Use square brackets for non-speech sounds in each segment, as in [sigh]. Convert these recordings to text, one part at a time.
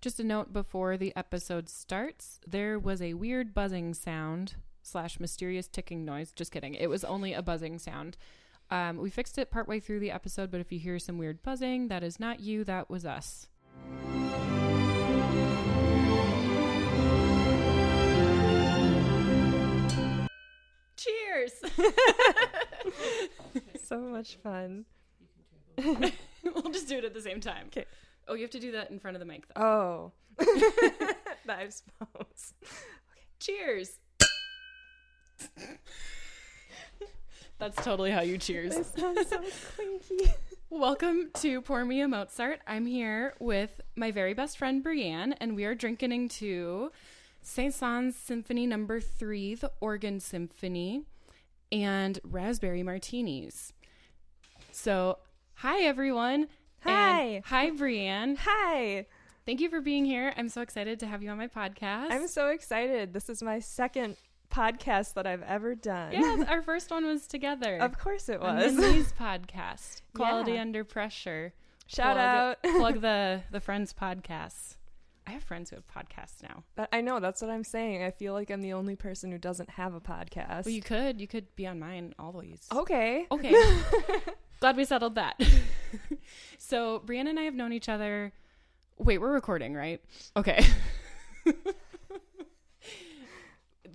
Just a note before the episode starts, there was a weird buzzing sound slash mysterious ticking noise. Just kidding. It was only a buzzing sound. Um, we fixed it partway through the episode, but if you hear some weird buzzing, that is not you, that was us. Cheers! [laughs] so much fun. [laughs] we'll just do it at the same time. 'Kay. Oh, you have to do that in front of the mic, though. Oh. [laughs] [laughs] I suppose. Cheers! That's totally how you cheers. That sounds so clinky. Welcome to Pour Me a Mozart. I'm here with my very best friend Brienne, and we are drinking to Saint Saëns Symphony Number Three, the Organ Symphony, and raspberry martinis. So, hi everyone. And Hi. hi Brienne. Hi. Thank you for being here. I'm so excited to have you on my podcast. I'm so excited. This is my second podcast that I've ever done. yeah, [laughs] our first one was together. Of course it was. Mindy's [laughs] podcast, Quality Yeah. Under Pressure. Shout plug, out. [laughs] plug the the friends podcasts. I have friends who have podcasts now. That- I know, that's what I'm saying. I feel like I'm the only person who doesn't have a podcast. Well, you could you could be on mine always. okay. Okay. Glad we settled that. [laughs] so Brianna and I have known each other. Wait, we're recording, right? Okay. [laughs]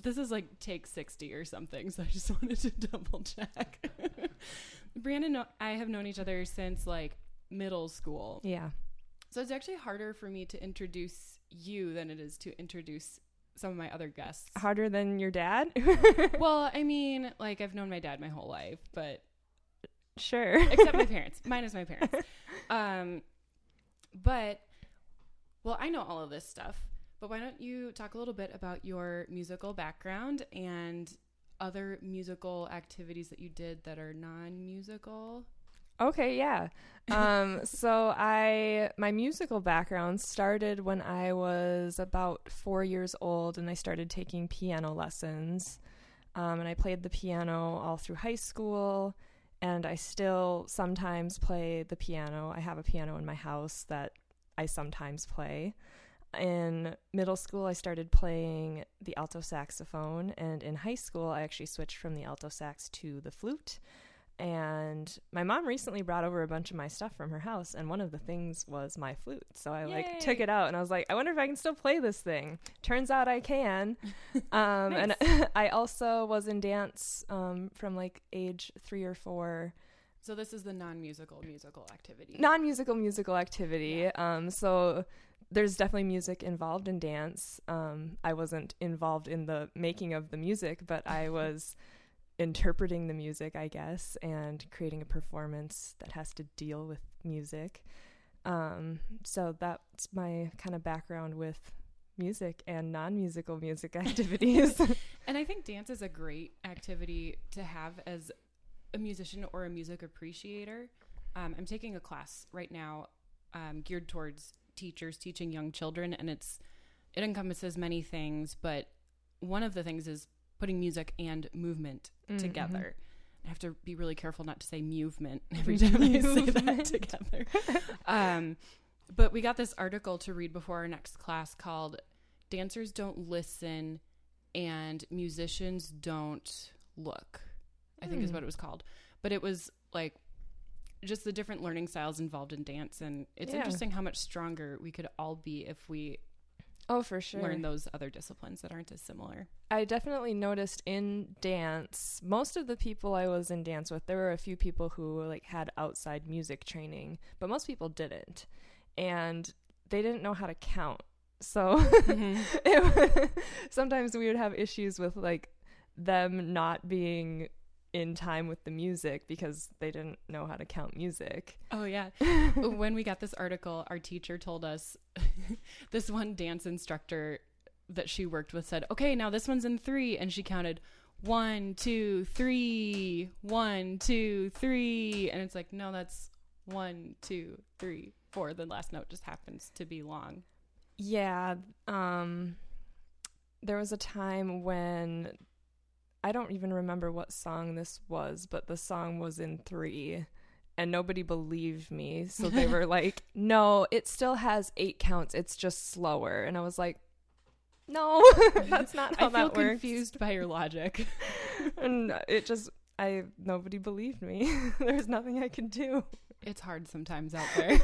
this is like take 60 or something, so I just [laughs] wanted to double check. Brianna and I have known each other since like middle school. Yeah. So it's actually harder for me to introduce you than it is to introduce some of my other guests. Harder than your dad? well, I mean, like I've known my dad my whole life, but sure. except my [laughs] parents. Mine is my parents. Um, but well, I know all of this stuff. But why don't you talk a little bit about your musical background and other musical activities that you did that are non-musical? Okay, yeah. Um, [laughs] so I my musical background started when I was about four years old, and I started taking piano lessons. Um, and I played the piano all through high school, and I still sometimes play the piano. I have a piano in my house that I sometimes play. In middle school, I started playing the alto saxophone, and in high school, I actually switched from the alto sax to the flute and my mom recently brought over a bunch of my stuff from her house and one of the things was my flute. So i like took it out and i was like i wonder if i can still play this thing. Turns out i can. [laughs] Um, and [laughs] i also was in dance um, from like age three or four. So this is the non-musical musical activity. non-musical musical activity. Um, so there's definitely music involved in dance. Um, i wasn't involved in the making of the music but i [laughs] was interpreting the music i guess and creating a performance that has to deal with music um, so that's my kind of background with music and non-musical music [laughs] activities [laughs] And I think dance is a great activity to have as a musician or a music appreciator. Um, I'm taking a class right now um, geared towards teachers teaching young children, and it's it encompasses many things, but one of the things is putting music and movement Mm, together. I have to be really careful not to say movement [laughs] every time I say that [laughs] together. [laughs] Um, but we got this article to read before our next class called "Dancers Don't Listen and Musicians Don't Look." I think is Hmm. what it was called. But it was like just the different learning styles involved in dance, and it's Yeah. interesting how much stronger we could all be if we oh for sure learn those other disciplines that aren't as similar. I definitely noticed in dance, most of the people I was in dance with, there were a few people who like had outside music training, but most people didn't. And they didn't know how to count. So mm-hmm. [laughs] it, [laughs] sometimes we would have issues with like them not being in time with the music because they didn't know how to count music. Oh yeah. [laughs] when we got this article, our teacher told us [laughs] this one dance instructor that she worked with said, "Okay, now this one's in 3." And she counted one, two, three, one, two, three, and it's like, no, that's one, two, three, four. The last note just happens to be long. Yeah, um there was a time when I don't even remember what song this was, but the song was in 3 and nobody believed me. So they were [laughs] like, "No, it still has eight counts. It's just slower." And I was like, "No, [laughs] that's not how I feel that works." confused by your logic. [laughs] and it just I nobody believed me. There's nothing I could do. It's hard sometimes out there.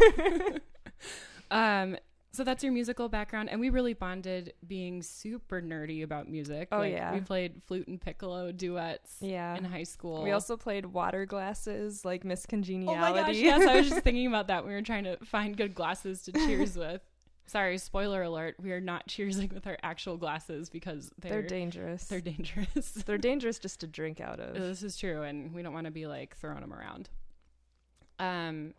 um, so that's your musical background, and we really bonded being super nerdy about music. Oh, Like, yeah. we played flute and piccolo duets Yeah. in high school. We also played water glasses like Miss oh Congeniality. my gosh, yes, I was just [laughs] thinking about that. We were trying to find good glasses to cheers with. Sorry, spoiler alert. We are not cheersing with our actual glasses because they're they're dangerous. they're dangerous. [laughs] They're dangerous just to drink out of. This is true, and we don't want to be like throwing them around. Um,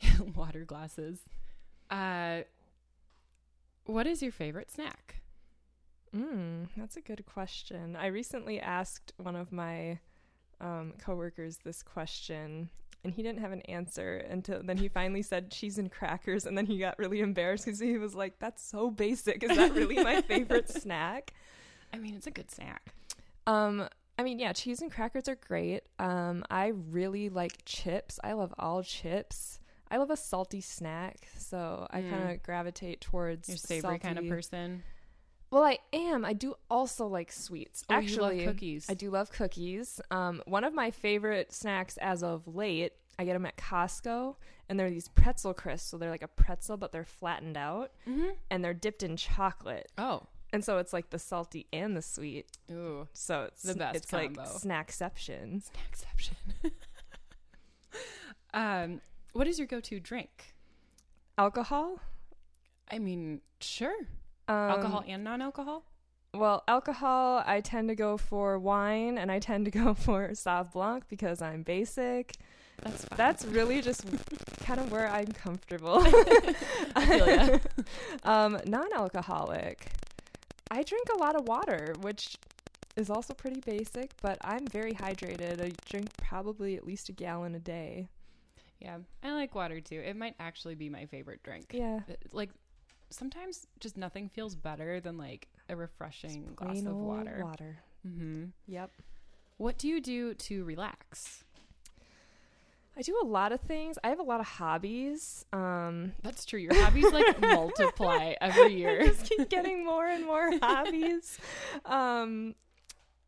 [laughs] water glasses. Uh, what is your favorite snack? Mm, that's a good question. I recently asked one of my um, coworkers this question, and he didn't have an answer until then. He finally said cheese and crackers, and then he got really embarrassed because he was like, "That's so basic. Is that really my favorite [laughs] snack?" I mean, it's a good snack. Um, I mean, yeah, cheese and crackers are great. Um, I really like chips. I love all chips. I love a salty snack, so I Mm. kind of gravitate towards You're a savory kind of person. Well, I am. I do also like sweets. Oh, Actually, cookies. I do love cookies. Um, one of my favorite snacks as of late, I get them at Costco, and they're these pretzel crisps. So they're like a pretzel, but they're flattened out, Mm-hmm. and they're dipped in chocolate. Oh, And so it's like the salty and the sweet. ooh, So it's The best It's combo. like snackception. exception. [laughs] um, what is your go-to drink? Alcohol. I mean, sure, Um, alcohol and non-alcohol. Well, alcohol, I tend to go for wine, and I tend to go [laughs] for Sauv Blanc because I'm basic. That's fine. That's really just [laughs] kind of where I'm comfortable. I [laughs] um, non-alcoholic. I drink a lot of water, which is also pretty basic, but I'm very hydrated. I drink probably at least a gallon a day. Yeah, I like water too. It might actually be my favorite drink. Yeah. Uh, Like sometimes just nothing feels better than like a refreshing glass of water. water. hmm Yep. What do you do to relax? I do a lot of things. I have a lot of hobbies. Um, That's true. Your hobbies like [laughs] multiply every I year. just keep getting more and more [laughs] hobbies. Um,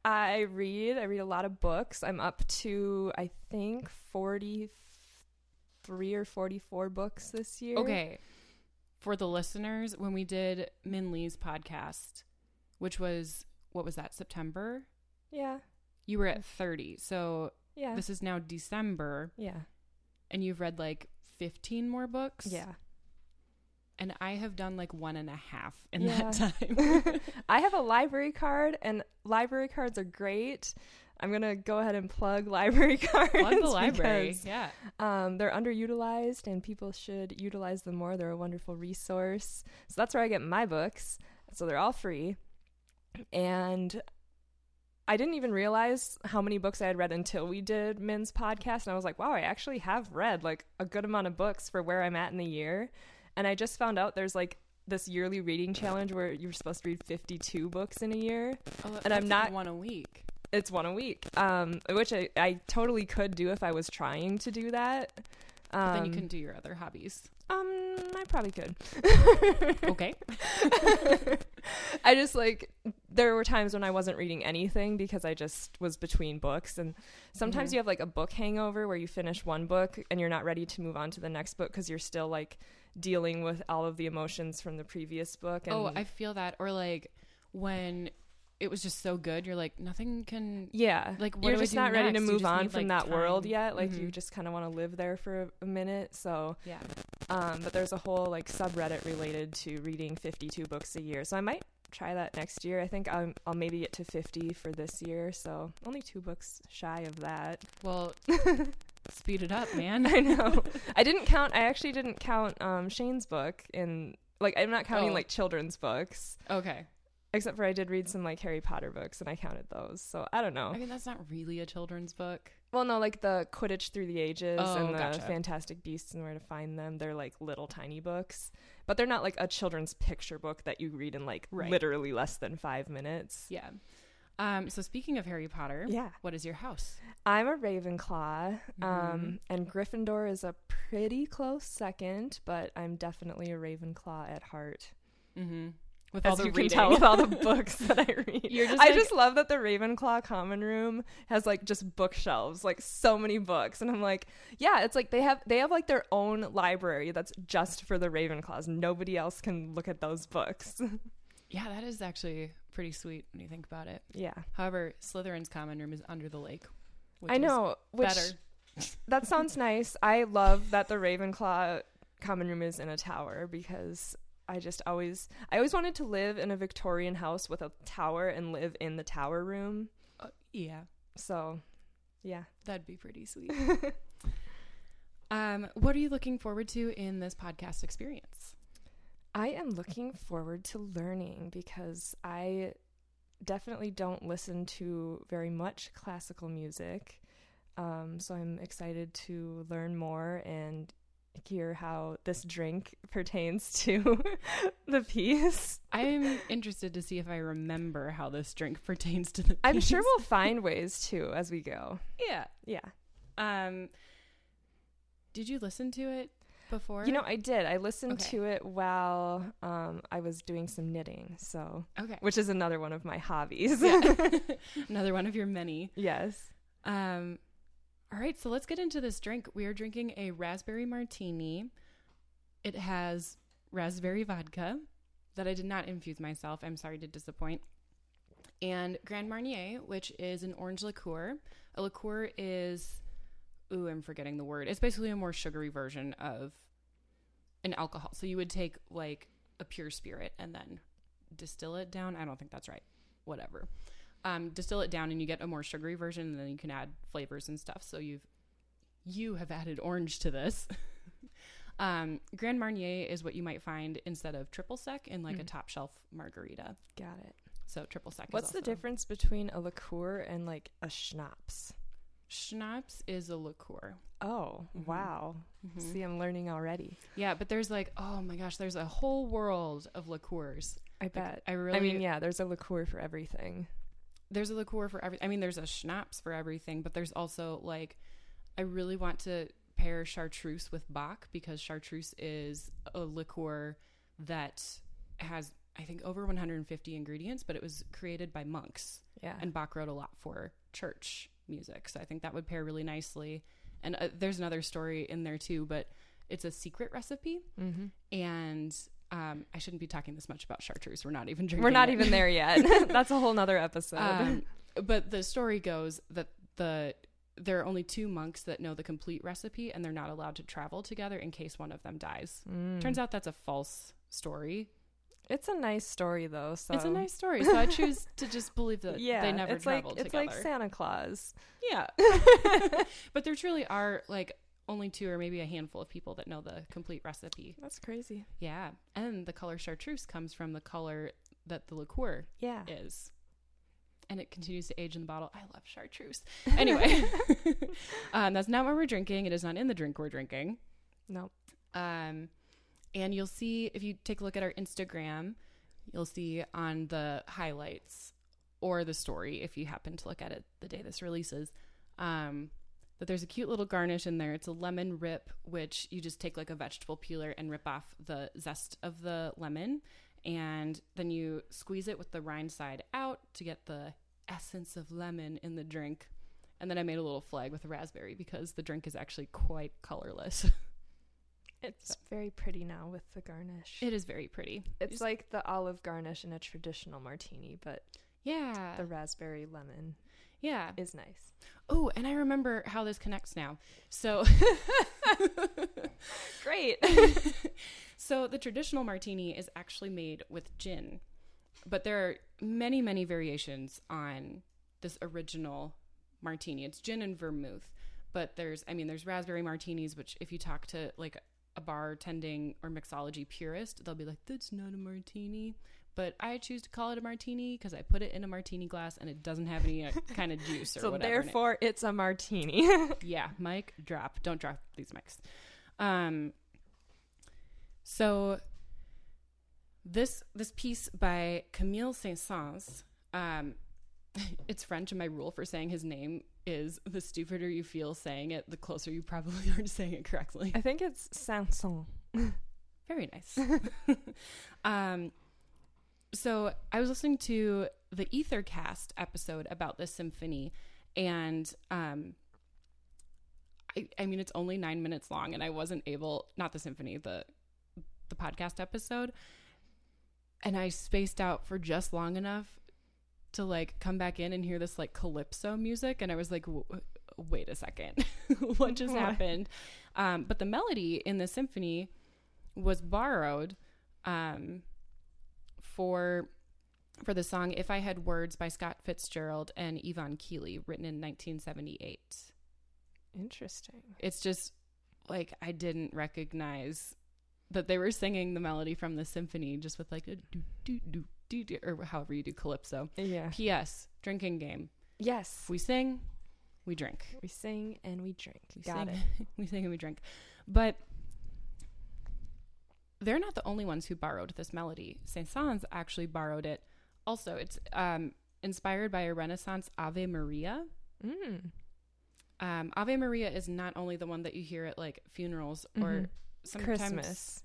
I read. I read a lot of books. I'm up to I think forty three or forty four books this year. Okay. For the listeners, when we did Min Lee's podcast, which was what was that, September? Yeah. You were at 30. So Yeah. this is now December yeah. and you've read like 15 more books. Yeah. And I have done like one and a half in Yeah. that [laughs] time. [laughs] I have a library card, and library cards are great. I'm gonna go ahead and plug [laughs] library cards. Plug the library. because, Yeah. Um, they're underutilized, and people should utilize them more. They're a wonderful resource. So that's where I get my books. So they're all free, and I didn't even realize how many books I had read until we did Min's podcast, and I was like, wow, I actually have read like a good amount of books for where I'm at in the year. And I just found out there's like this yearly reading challenge where you're supposed to read 52 books in a year. Oh, And I'm not- one a week. It's one a week, um, which I, I totally could do if I was trying to do that. Um, But then you can do your other hobbies. Um, I probably could. Okay. [laughs] I just like there were times when I wasn't reading anything because I just was between books and sometimes Mhm. you have like a book hangover where you finish one book and you're not ready to move on to the next book cuz you're still like dealing with all of the emotions from the previous book and Oh, I feel that. Or like when it was just so good, you're like, nothing can. yeah, like, what you're just not ready to next? You move on need, from like, that world yet. Like you Mhm. just kind of want to live there for a, minute. So, Yeah. um, but there's a whole like subreddit related to reading 52 books a year. So I might try that next year. I think I'll, I'll maybe get to 50 for this year. So only two books shy of that. Well, [laughs] speed it up, man. I know. [laughs] I didn't count. I actually didn't count um, Shane's book in like I'm not counting Oh. like children's books. Okay. Except for I did read some like Harry Potter books and I counted those. So I don't know. I mean, that's not really a children's book. Well, no, like the Quidditch Through the Ages Oh, and the gotcha. Fantastic Beasts and Where to Find Them. They're like little tiny books, but they're not like a children's picture book that you read in like Right. literally less than five minutes. Yeah. Um, so speaking of Harry Potter, Yeah. what is your house? I'm a Ravenclaw, um, and Gryffindor is a pretty close second, but I'm definitely a Ravenclaw at heart. Mm-hmm. With As all the you reading. can tell with all the [laughs] books that I read. Just I like- just love that the Ravenclaw common room has like just bookshelves, like so many books, and I'm like, yeah, it's like they have they have like their own library that's just for the Ravenclaws. Nobody else can look at those books. [laughs] yeah, that is actually pretty sweet when you think about it. yeah, However, Slytherin's common room is under the lake. Which I know. Is Which better. [laughs] that sounds nice. I love that the Ravenclaw common room is in a tower because I just always I always wanted to live in a Victorian house with a tower and live in the tower room. Uh, yeah, So, yeah. [laughs] that'd be pretty sweet. [laughs] um, what are you looking forward to in this podcast experience? I am looking forward to learning because I definitely don't listen to very much classical music. Um, so I'm excited to learn more and hear how this drink pertains to [laughs] the piece. I'm interested to see if I remember how this drink [laughs] pertains to the. I'm sure we'll find ways too as we go. Yeah. Yeah. Um. Did you listen to it before? You know, I did. I listened Okay. to it while um, I was doing some knitting. So, Okay. which is another one of my hobbies. [laughs] Another one of your many. yes. Um, all right, so let's get into this drink. We are drinking a raspberry martini. It has raspberry vodka that I did not infuse myself. I'm sorry to disappoint. And Grand Marnier, which is an orange liqueur. A liqueur is, ooh, I'm forgetting the word. It's basically a more sugary version of an alcohol. So you would take like a pure spirit and then distill it down. I don't think that's right. Whatever um, distill it down and you get a more sugary version and then you can add flavors and stuff so you've you have added orange to this [laughs] um, grand marnier is what you might find instead of triple sec in like a Mhm. top shelf margarita Got it. so triple sec What's the difference between a liqueur and like a schnapps? schnapps is a liqueur Oh, Mhm. wow. Mhm. See, I'm learning already. yeah but there's like oh my gosh there's a whole world of liqueurs I Like, bet. i really I mean, yeah, there's a liqueur for everything. There's a liqueur for every I mean there's a schnapps for everything, but there's also like I really want to pair chartreuse with Bach because chartreuse is a liqueur that has I think over 150 ingredients, but it was created by monks Yeah. and Bach wrote a lot for church music. So I think that would pair really nicely. And uh, there's another story in there too, but it's a secret recipe mm-hmm. and um, I shouldn't be talking this much about chartreuse. We're not even drinking. We're not it. even there yet. [laughs] [laughs] That's a whole nother episode. Um, but the story goes that the there are only two monks that know the complete recipe, and they're not allowed to travel together in case one of them dies. Mm. Turns out that's a false story. it's a nice story though. So It's a nice story, so I [laughs] choose to just believe that yeah. they never it's like it's together. like Santa Claus. yeah, but there truly are like only two or maybe a handful of people that know the complete recipe. That's crazy. Yeah, and the color chartreuse comes from the color that the liqueur Yeah. is. And it continues to age in the bottle. I love chartreuse. [laughs] Anyway, [laughs] um, that's not what we're drinking. It is not in the drink we're drinking. No. Um, and you'll see if you take a look at our Instagram, you'll see on the highlights or the story, if you happen to look at it the day this releases, um, that there's a cute little garnish in there. It's a lemon rip, which you just take like a vegetable peeler and rip off the zest of the lemon. And then you squeeze it with the rind side out to get the essence of lemon in the drink. And then I made a little flag with a raspberry because the drink is actually quite colorless. [laughs] It's very pretty now with the garnish. It is very pretty. it's Just- like the olive garnish in a traditional martini, but yeah, the raspberry lemon yeah. is nice. Oh, and I remember how this connects now. So, [laughs] Great. [laughs] so the traditional martini is actually made with gin, but there are many, many variations on this original martini. It's gin and vermouth, but there's, I mean, there's raspberry martinis, which if you talk to like a bartending or mixology purist, they'll be like, "That's not a martini." But I choose to call it a martini because I put it in a martini glass and it doesn't have any uh, [laughs] kind of juice or so whatever. it. therefore, it's a martini. [laughs] yeah, mic drop. Don't drop these mics. Um so this this piece by Camille Saint-Saëns, um [laughs] it's French, and my rule for saying his name is the stupider you feel saying it, the closer you probably are to saying it correctly. I think it's Sanson. Very nice. um, so I was listening to the Ethercast episode about the symphony, and um, I, I mean it's only nine minutes long, and I wasn't able not the symphony the the podcast episode, and I spaced out for just long enough to like come back in and hear this like calypso music, and I was like. Wait a second, [laughs] what just What? happened? Um, but the melody in the symphony was borrowed um, for for the song "If I Had Words" by Scott Fitzgerald and Yvonne Keeley, written in 1978. Interesting. It's just like I didn't recognize that they were singing the melody from the symphony just with like a do do do do do or however you do calypso. Yeah. P.S. Drinking game. Yes. We sing, we drink. We sing and we drink. We Got sing, it. [laughs] we sing and we drink. But they're not the only ones who borrowed this melody. Saint-Saëns actually borrowed it. Also, it's um, inspired by a Renaissance Ave Maria. Mm. Um, Ave Maria is not only the one that you hear at like funerals or Mhm. sometimes Christmas.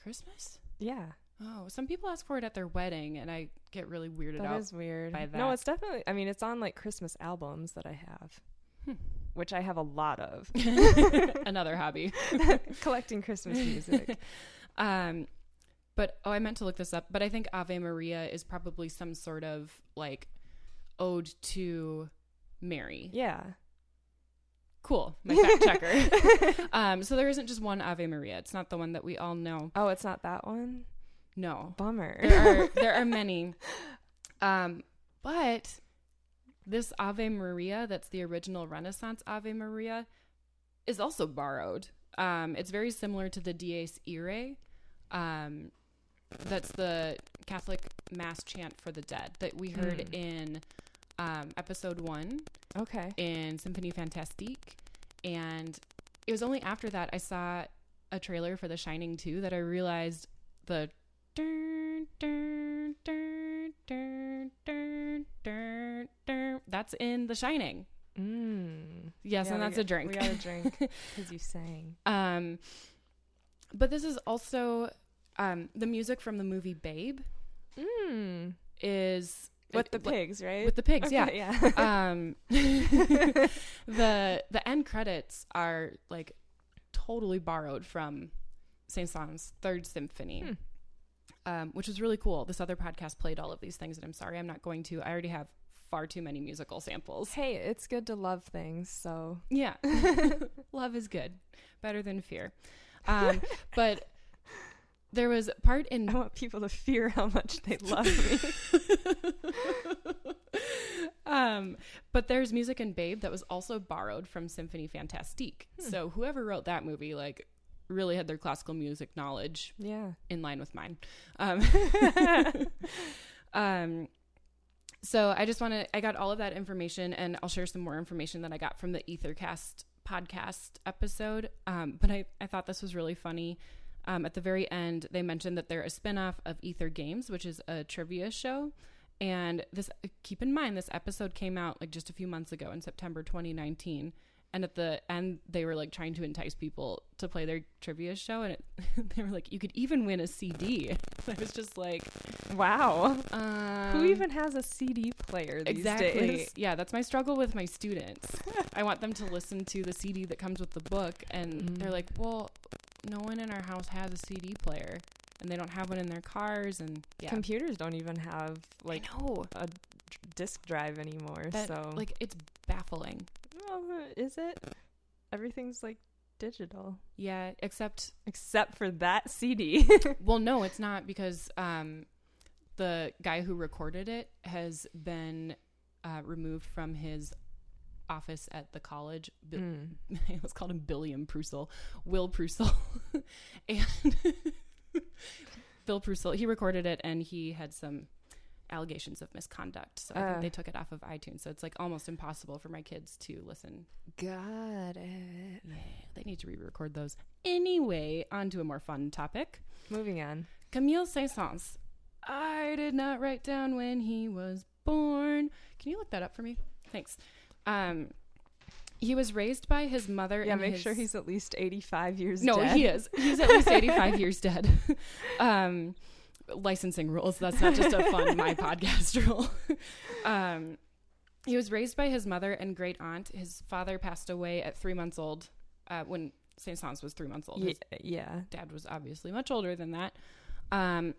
Christmas. Yeah. Oh, some people ask for it at their wedding, and I get really weirded That out. is weird. by No, it's definitely. I mean, it's on like Christmas albums that I have, Hmm. Which I have a lot of. [laughs] Another hobby. [laughs] Collecting Christmas music. [laughs] um, but oh, I meant to look this up. But I think Ave Maria is probably some sort of like ode to Mary. Yeah. Cool, my fact checker. um, so there isn't just one Ave Maria. It's not the one that we all know. Oh, it's not that one. No, Bummer. there are there are many. Um, but this Ave Maria, that's the original Renaissance Ave Maria, is also borrowed. Um, it's very similar to the Dies Irae. Um, that's the Catholic mass chant for the dead that we heard Mm. in um, episode one okay. in Symphonie Fantastique. And it was only after that I saw a trailer for The Shining 2 that I realized the dun, dun, dun, that's in The Shining. Mm. Yes, Yeah, and that's got- a drink. We got a drink [laughs] because you sang. um, but this is also um, the music from the movie Babe Mm. is With the pigs, right? with the pigs, yeah. Yeah. [laughs] um [laughs] the the end credits are like totally borrowed from Saint-Saëns third symphony Hmm. Um, which was really cool. This other podcast played all of these things and i'm sorry i'm not going to. I already have far too many musical samples. Hey, it's good to love things, so. Yeah. [laughs] Love is good. Better than fear. Um, but there was part in I want people to fear how much they love me. [laughs] um, but there's music in Babe that was also borrowed from Symphony Fantastique. Hmm. So whoever wrote that movie, like, really had their classical music knowledge yeah. in line with mine. Um, [laughs] um, so I just want to, I got all of that information and I'll share some more information that I got from the Ethercast podcast episode. Um, but I, I thought this was really funny. Um, at the very end, they mentioned that they're a spinoff of Ether Games, which is a trivia show. And this, keep in mind, this episode came out like just a few months ago in September 2019. And at the end, they were like trying to entice people to play their trivia show, and it, [laughs] they were like, "You could even win a CD." [laughs] I was just like, Wow. um, Who even has a CD player these exactly? days? Yeah, that's my struggle with my students. I want them to listen to the CD that comes with the book, and Mm. they're like, "Well, no one in our house has a CD player, and they don't have one in their cars." And yeah, Computers don't even have like a d- disk drive anymore. That, so like it's baffling. well, is it? Everything's like digital Yeah, except except for that CD. [laughs] well, no, it's not because um, the guy who recorded it has been uh, removed from his office at the college. Bi- [laughs] Mm. Let's call him Billiam Prussel, Will Prussel, [laughs] and Bill Prussel. He recorded it, and he had some allegations of misconduct. So I think Uh. they took it off of iTunes. So it's like almost impossible for my kids to listen. Got it. Yeah, they need to re-record those. Anyway, on to a more fun topic. Moving on. Camille Saint-Saëns. I did not write down when he was born. Can you look that up for me? Thanks. Um, he was raised by his mother. Yeah, make his- sure he's at least 85 years no, dead. he is. He's at least 85 [laughs] years dead. [laughs] Um, licensing rules. That's not just a fun my [laughs] podcast rule. [laughs] Um, he was raised by his mother and great aunt. His father passed away at three months old uh, when Saint Saëns was three months old. His yeah. dad was obviously much older than that. Um,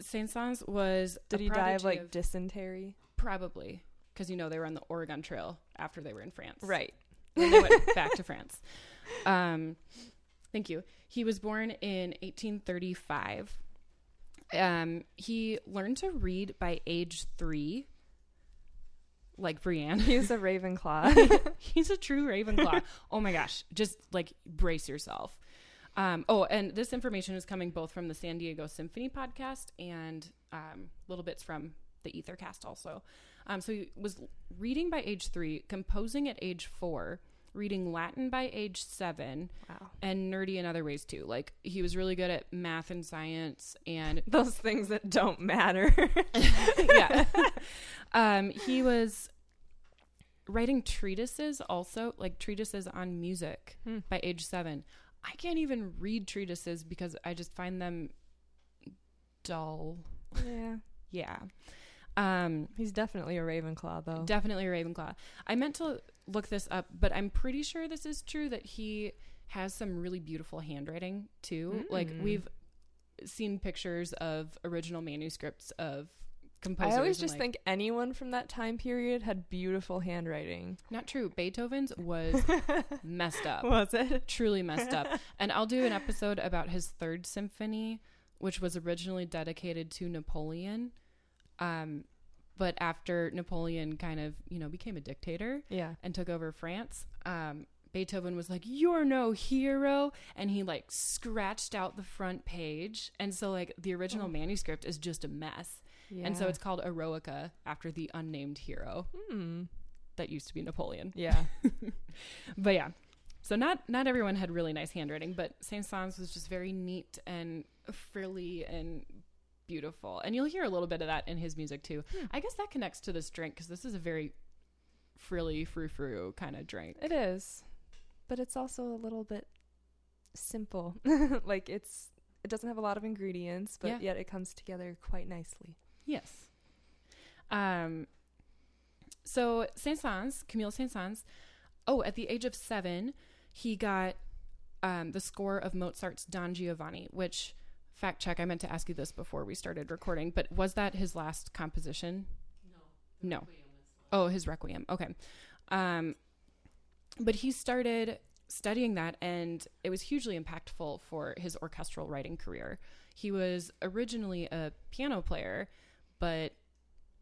Saint Saëns was Did he die of like dysentery? probably because you know they were on the Oregon Trail after they were in France. Right. when they went [laughs] back to France. Um, thank you. He was born in 1835. Um, he learned to read by age three, like Brienne. [laughs] He's a Ravenclaw. [laughs] He's a true Ravenclaw. oh my gosh, just like brace yourself. Um, oh, and this information is coming both from the San Diego Symphony podcast and um, little bits from the Ethercast also. Um, so he was reading by age three, composing at age four, reading Latin by age seven, wow. and nerdy in other ways too. Like he was really good at math and science, and [laughs] Those things that don't matter. [laughs] yeah. [laughs] um, he was writing treatises also, like treatises on music Hmm. by age seven. I can't even read treatises because I just find them dull. yeah. Yeah. Um, He's definitely a Ravenclaw though. definitely a Ravenclaw. I meant to look this up, but I'm pretty sure this is true that he has some really beautiful handwriting too. Like Mm. we've seen pictures of original manuscripts of composers. I always just like- think anyone from that time period had beautiful handwriting. Not true. Beethoven's was [laughs] messed up. Was it? Truly messed up. [laughs] And I'll do an episode about his third symphony, which was originally dedicated to Napoleon. Um, but after Napoleon kind of, you know, became a dictator Yeah. and took over France, um, Beethoven was like, You're no hero. And he like scratched out the front page. And so, like, the original Oh. manuscript is just a mess. Yeah. And so it's called Eroica after the unnamed hero Hmm. that used to be Napoleon. Yeah. [laughs] But yeah. So not not everyone had really nice handwriting, but Saint Saëns was just very neat and frilly and beautiful. And you'll hear a little bit of that in his music too. Hmm. I guess that connects to this drink because this is a very frilly frou frou kind of drink. It is. But it's also a little bit simple. [laughs] like it's it doesn't have a lot of ingredients, but Yeah. yet it comes together quite nicely. Yes. Um. So Saint Saëns, Camille Saint Saëns. Oh, at the age of seven, he got um, the score of Mozart's Don Giovanni. Which, fact check, I meant to ask you this before we started recording, but was that his last composition? No. No. Oh, his Requiem. Okay. Um, but he started studying that, and it was hugely impactful for his orchestral writing career. He was originally a piano player, but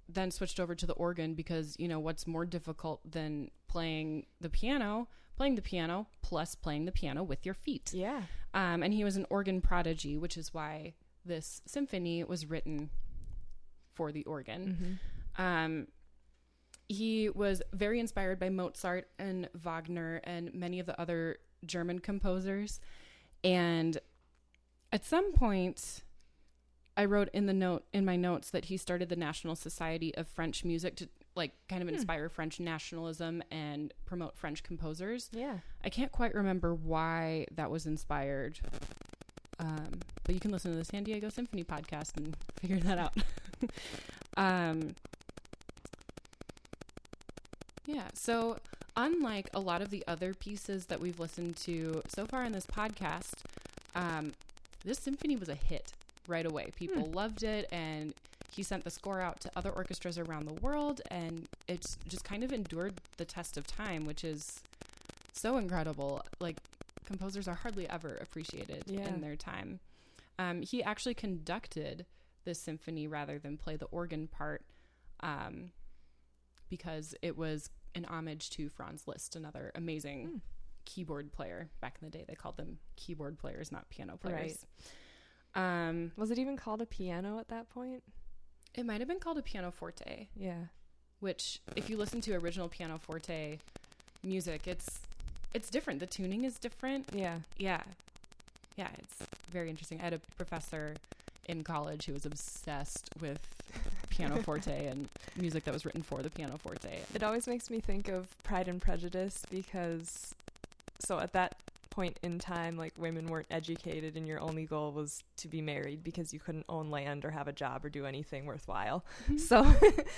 then switched over to the organ because, you know, what's more difficult than playing the piano? Playing the piano plus playing the piano with your feet. Yeah. Um, and he was an organ prodigy, which is why this symphony was written for the organ. Mm-hmm. Um, he was very inspired by Mozart and Wagner and many of the other German composers. And at some point, I wrote in the note in my notes that he started the National Society of French Music to like kind of Hmm. inspire French nationalism and promote French composers. Yeah. I can't quite remember why that was inspired. Um, but you can listen to the San Diego Symphony podcast and [laughs] figure that out. [laughs] um, yeah, so unlike a lot of the other pieces that we've listened to so far in this podcast, um, this symphony was a hit right away. People loved it, and he sent the score out to other orchestras around the world, and it's just kind of endured the test of time, which is so incredible. Like composers are hardly ever appreciated Yeah. in their time. Um, he actually conducted the symphony rather than play the organ part, um, because it was an homage to Franz Liszt, another amazing Hmm. keyboard player. Back in the day, they called them keyboard players, not piano players. Um, Was it even called a piano at that point? It might have been called a pianoforte. Yeah. which if you listen to original pianoforte music it's it's different the tuning is different Yeah. yeah yeah it's very interesting i had a professor in college who was obsessed with [laughs] pianoforte and music that was written for the pianoforte. It always makes me think of Pride and Prejudice because, so at that point in time, like women weren't educated and your only goal was to be married because you couldn't own land or have a job or do anything worthwhile. Mm-hmm. So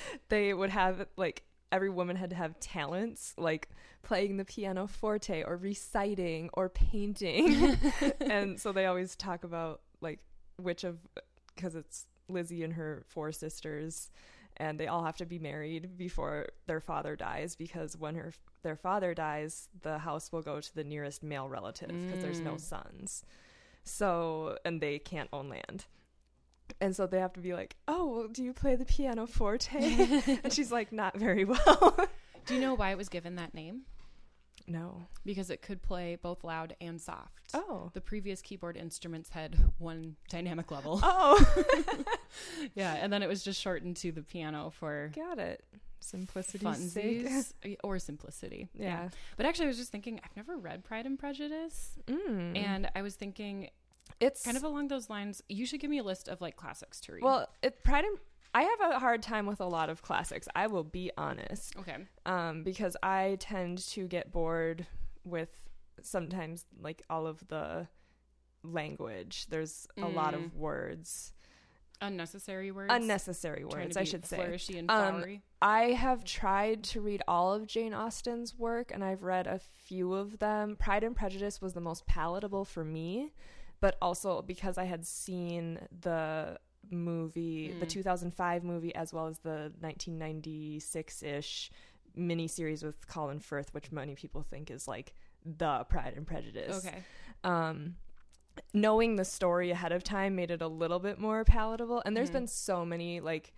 [laughs] they would have like every woman had to have talents like playing the piano forte or reciting or painting. [laughs] and so they always talk about like which of because it's Lizzie and her four sisters and they all have to be married before their father dies because when her their father dies the house will go to the nearest male relative because there's no Mm. sons so and they can't own land and so they have to be like oh well, do you play the piano forte [laughs] and she's like not very well [laughs] Do you know why it was given that name? No Because it could play both loud and soft. oh The previous keyboard instruments had one dynamic level. oh [laughs] [laughs] yeah, and then it was just shortened to the piano for got it funsies [laughs] or simplicity. yeah But actually, I was just thinking, I've never read Pride and Prejudice, mm. and I was thinking, it's kind of along those lines, you should give me a list of like classics to read. Well, it Pride and I have a hard time with a lot of classics. I will be honest, okay. um, because I tend to get bored with sometimes like all of the language. There's a lot Mm. of words, Unnecessary words. unnecessary words, I should say. Flourishy and Um, flowery. I have tried to read all of Jane Austen's work and I've read a few of them. Pride and Prejudice was the most palatable for me, but also because I had seen the movie, the Mm. 2005 movie, as well as the 1996 ish miniseries with Colin Firth, which many people think is like the Pride and Prejudice. Okay. Um, knowing the story ahead of time made it a little bit more palatable. And there's Mhm. been so many like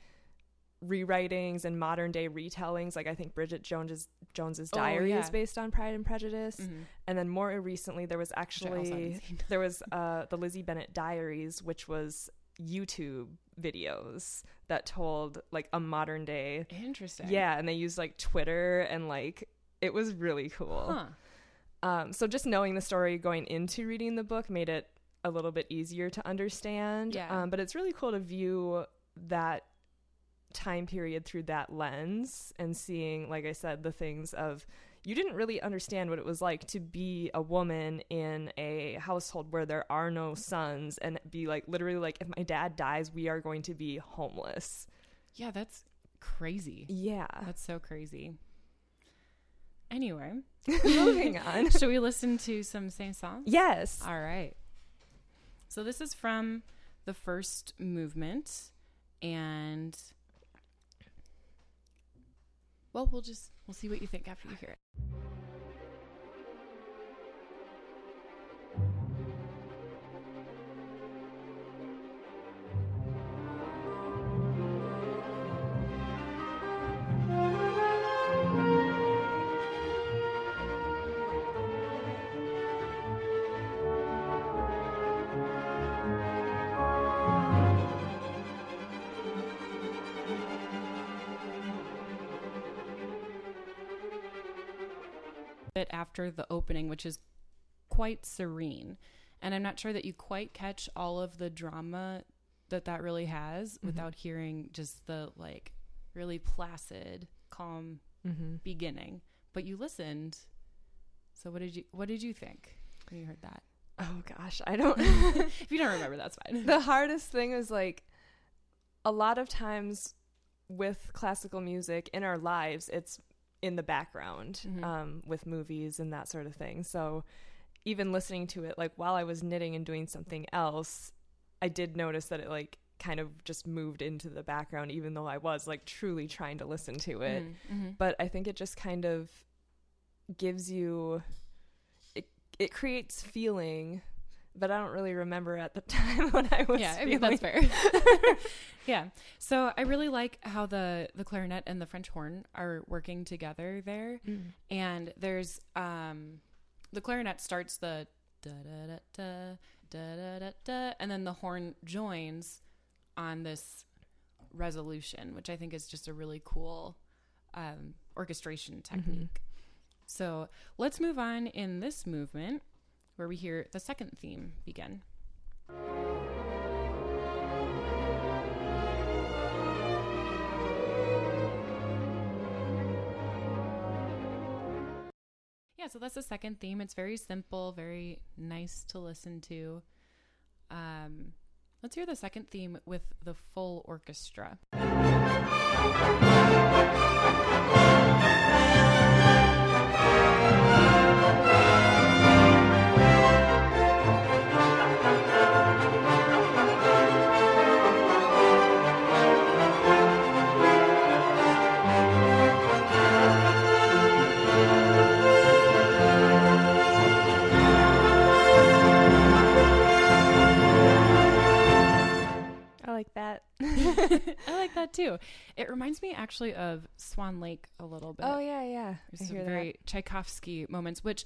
rewritings and modern day retellings. Like I think Bridget Jones's Jones's Oh, Diary yeah. is based on Pride and Prejudice, Mhm. and then more recently there was Which I also haven't actually [laughs] there was uh, the Lizzie Bennet Diaries, which was YouTube videos that told like a modern day. Interesting. Yeah, and they used like Twitter and like it was really cool. Huh. Um, so just knowing the story going into reading the book made it a little bit easier to understand. Yeah. Um, but it's really cool to view that time period through that lens and seeing, like I said, the things of you didn't really understand what it was like to be a woman in a household where there are no sons and be like literally like if my dad dies we are going to be homeless Yeah, that's crazy. yeah That's so crazy. Anyway, [laughs] moving [laughs] on should we listen to some Saint-Saëns? yes All right. So this is from the first movement and well, we'll just we'll see what you think after you hear it. Bit after the opening, which is quite serene. And I'm not sure that you quite catch all of the drama that that really has Mhm. without hearing just the like really placid, calm mm-hmm. beginning. But you listened. So what did you what did you think when you heard that? oh gosh i don't [laughs] [laughs] if you don't remember, that's fine. the hardest thing is like a lot of times with classical music in our lives it's in the background Mhm. um, with movies and that sort of thing so even listening to it like while i was knitting and doing something else i did notice that it like kind of just moved into the background even though i was like truly trying to listen to it Mm-hmm. but I think it just kind of gives you it it creates feeling, but I don't really remember at the [laughs] time when I was. Yeah, I mean, that's fair. [laughs] [laughs] yeah, so I really like how the the clarinet and the French horn are working together there, mm. and there's um, the clarinet starts the da da da da da da da, and then the horn joins on this resolution, which I think is just a really cool um, orchestration mm-hmm. technique. Mm-hmm. So let's move on in this movement where we hear the second theme begin. Yeah, so that's the second theme. It's very simple, very nice to listen to. Um, let's hear the second theme with the full orchestra. Too. It reminds me actually of Swan Lake a little bit. oh yeah, yeah. There's some very Tchaikovsky moments, which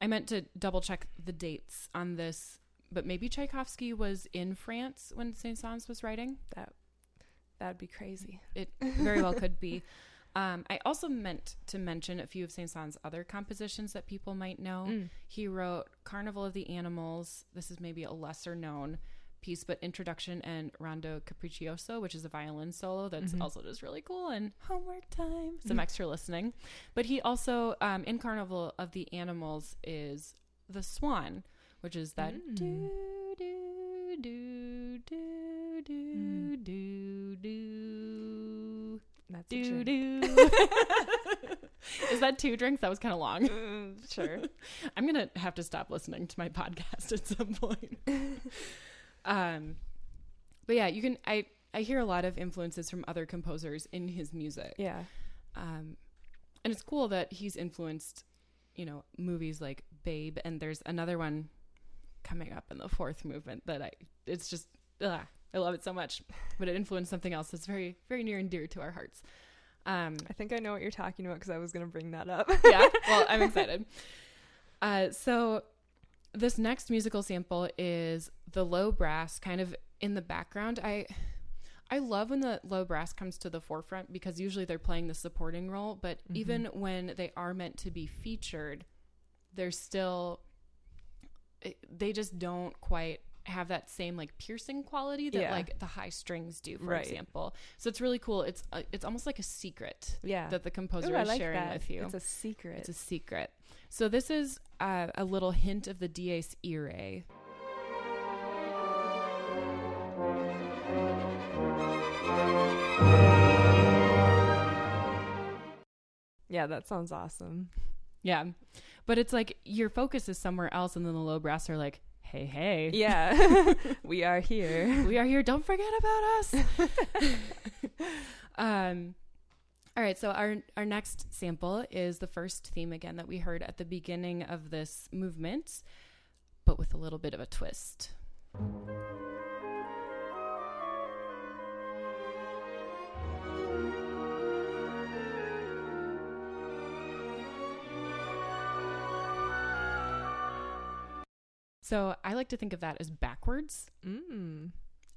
I meant to double check the dates on this, but maybe Tchaikovsky was in France when Saint Saëns was writing. that. That'd be crazy. It very well could be. [laughs] Um, I also meant to mention a few of Saint Saëns' other compositions that people might know. Mm. He wrote Carnival of the Animals. This is maybe a lesser known piece, but Introduction and Rondo Capriccioso, which is a violin solo that's Mhm. also just really cool and homework time, some extra listening. But he also, um, in Carnival of the Animals, is the Swan, which is that Mm. do, do, do, do, do, Mm. do, do, That's do, do. [laughs] is that two drinks? That was kind of long. Mm, sure. [laughs] I'm gonna have to stop listening to my podcast at some point. [laughs] um, but yeah, you can. I I hear a lot of influences from other composers in his music. yeah. Um, and it's cool that he's influenced, you know, movies like Babe, and there's another one coming up in the fourth movement that I. It's just, ugh, I love it so much, but it influenced something else that's very very near and dear to our hearts. Um, I think I know what you're talking about because I was gonna bring that up. yeah. Well, I'm [laughs] excited. Uh, so this next musical sample is the low brass kind of in the background. I I love when the low brass comes to the forefront because usually they're playing the supporting role, but Mhm. even when they are meant to be featured, they're still they just don't quite have that same like piercing quality that Yeah. like the high strings do for Right. example so it's really cool it's uh, it's almost like a secret yeah. that the composer Ooh, is like sharing that. with you It's a secret. it's a secret. So this is uh, a little hint of the Dies Irae. yeah, that sounds awesome. Yeah, but it's like your focus is somewhere else, and then the low brass are like, "Hey, hey, Yeah. [laughs] we are here. we are here. Don't forget about us." [laughs] um, all right. So our our next sample is the first theme again that we heard at the beginning of this movement, but with a little bit of a twist. So I like to think of that as backwards, Mm.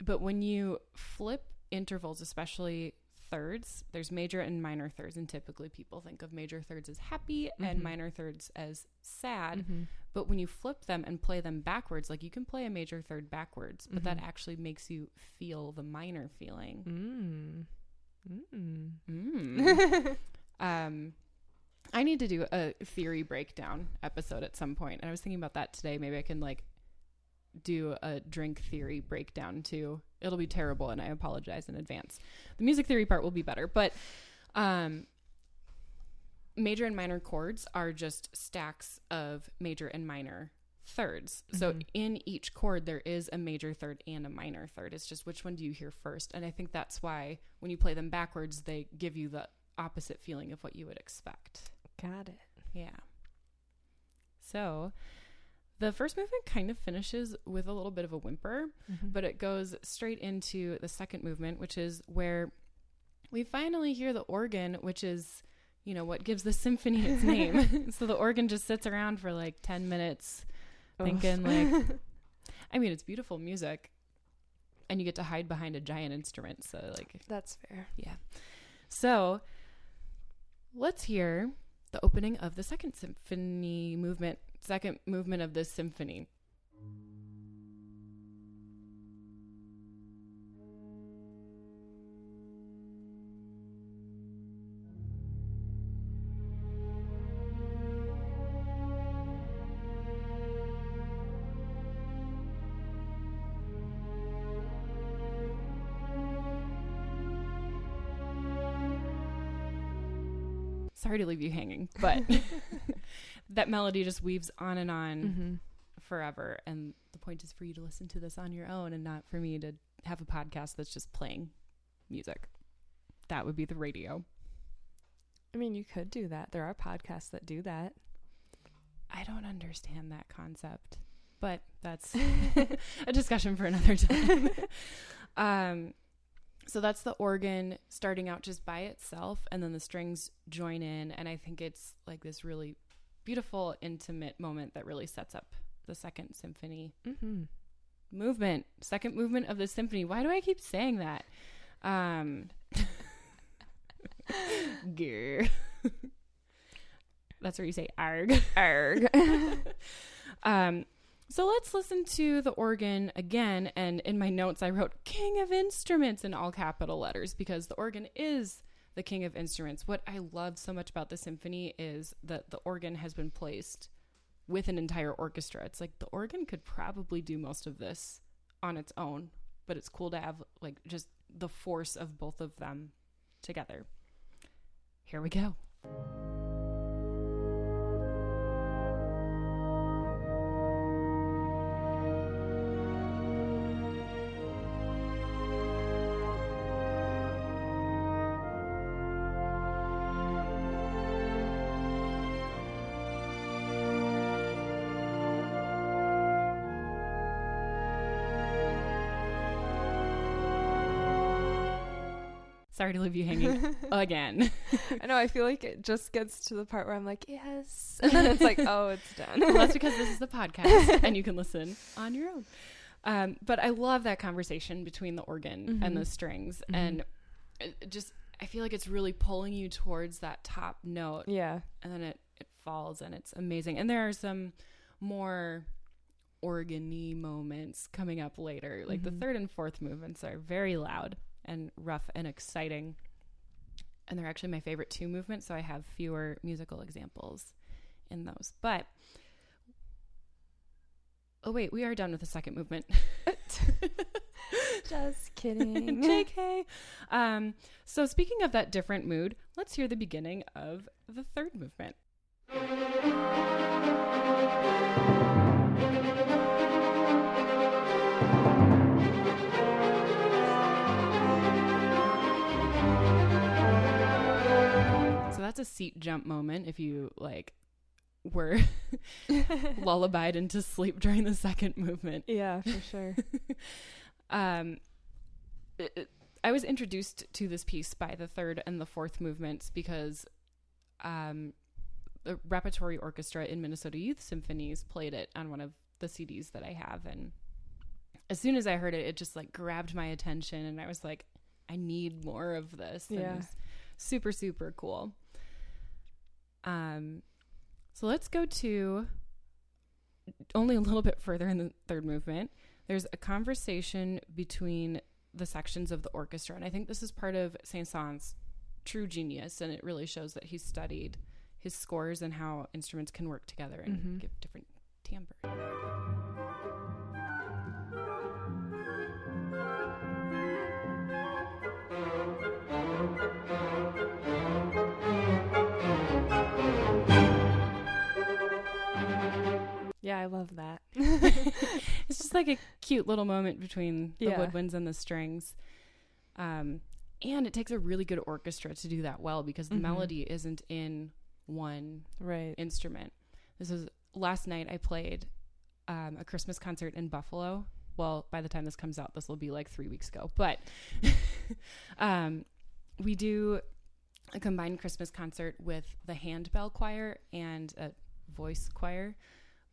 but when you flip intervals, especially thirds, there's major and minor thirds, and typically people think of major thirds as happy and Mhm. minor thirds as sad. Mhm. But when you flip them and play them backwards, like you can play a major third backwards, but that Mhm. actually makes you feel the minor feeling. Mm. Mm. Mm. [laughs] um, I need to do a theory breakdown episode at some point, and I was thinking about that today. Maybe I can like do a drink theory breakdown too. It'll be terrible, and I apologize in advance. The music theory part will be better, but um, major and minor chords are just stacks of major and minor thirds. So Mhm. in each chord there is a major third and a minor third. It's just which one do you hear first? And I think that's why when you play them backwards they give you the opposite feeling of what you would expect. Got it. Yeah. So the first movement kind of finishes with a little bit of a whimper, Mhm. but it goes straight into the second movement, which is where we finally hear the organ, which is, you know, what gives the symphony its [laughs] name. [laughs] so the organ just sits around for like 10 minutes Oof. thinking [laughs] like I mean, it's beautiful music and you get to hide behind a giant instrument, so like That's fair. yeah. So let's hear the opening of the second symphony movement, second movement of this symphony. Sorry to leave you hanging, but [laughs] that melody just weaves on and on Mm-hmm. forever. And the point is for you to listen to this on your own and not for me to have a podcast that's just playing music. That would be the radio. I mean, you could do that. There are podcasts that do that. I don't understand that concept, but that's [laughs] a discussion for another time. [laughs] um, so that's the organ starting out just by itself, and then the strings join in, and I think it's like this really beautiful, intimate moment that really sets up the second symphony Mm-hmm. movement, second movement of the symphony. Why do I keep saying that? Um. [laughs] [laughs] That's where you say arg. Arg. [laughs] Um, so let's listen to the organ again. And in my notes, I wrote King of Instruments in all capital letters because the organ is the king of instruments. What I love so much about the symphony is that the organ has been placed with an entire orchestra. It's like the organ could probably do most of this on its own, but it's cool to have like just the force of both of them together. Here we go. Sorry to leave you hanging [laughs] again. I know. I feel like it just gets to the part where I'm like, yes, [laughs] and then it's like, oh, it's done. well, that's because this is the podcast [laughs] and you can listen on your own. Um, but I love that conversation between the organ and the Mhm. strings, Mhm. and it just I feel like it's really pulling you towards that top note, yeah. and then it it falls, and it's amazing. And there are some more organy moments coming up later, like the Mhm. third and fourth movements are very loud and rough and exciting. And they're actually my favorite two movements, so I have fewer musical examples in those. But oh wait, we are done with the second movement. [laughs] Just kidding. [laughs] JK. Um, so speaking of that different mood, let's hear the beginning of the third movement. That's a seat jump moment if you like were [laughs] lullabied into sleep during the second movement. yeah, for sure. [laughs] um, it- it- I was introduced to this piece by the third and the fourth movements because um, the repertory orchestra in Minnesota Youth Symphonies played it on one of the CDs that I have, and as soon as I heard it, it just like grabbed my attention, and I was like, I need more of this. Yeah. super super cool. Um, so let's go to only a little bit further in the third movement. There's a conversation between the sections of the orchestra, and I think this is part of Saint-Saëns' true genius, and it really shows that he studied his scores and how instruments can work together and Mhm. give different timbre. Yeah, I love that. [laughs] [laughs] it's just like a cute little moment between the Yeah. woodwinds and the strings. Um, and it takes a really good orchestra to do that well because the Mhm. melody isn't in one Right. instrument. This is last night I played um, a Christmas concert in Buffalo. Well, by the time this comes out, this will be like three weeks ago. But [laughs] um, we do a combined Christmas concert with the handbell choir and a voice choir.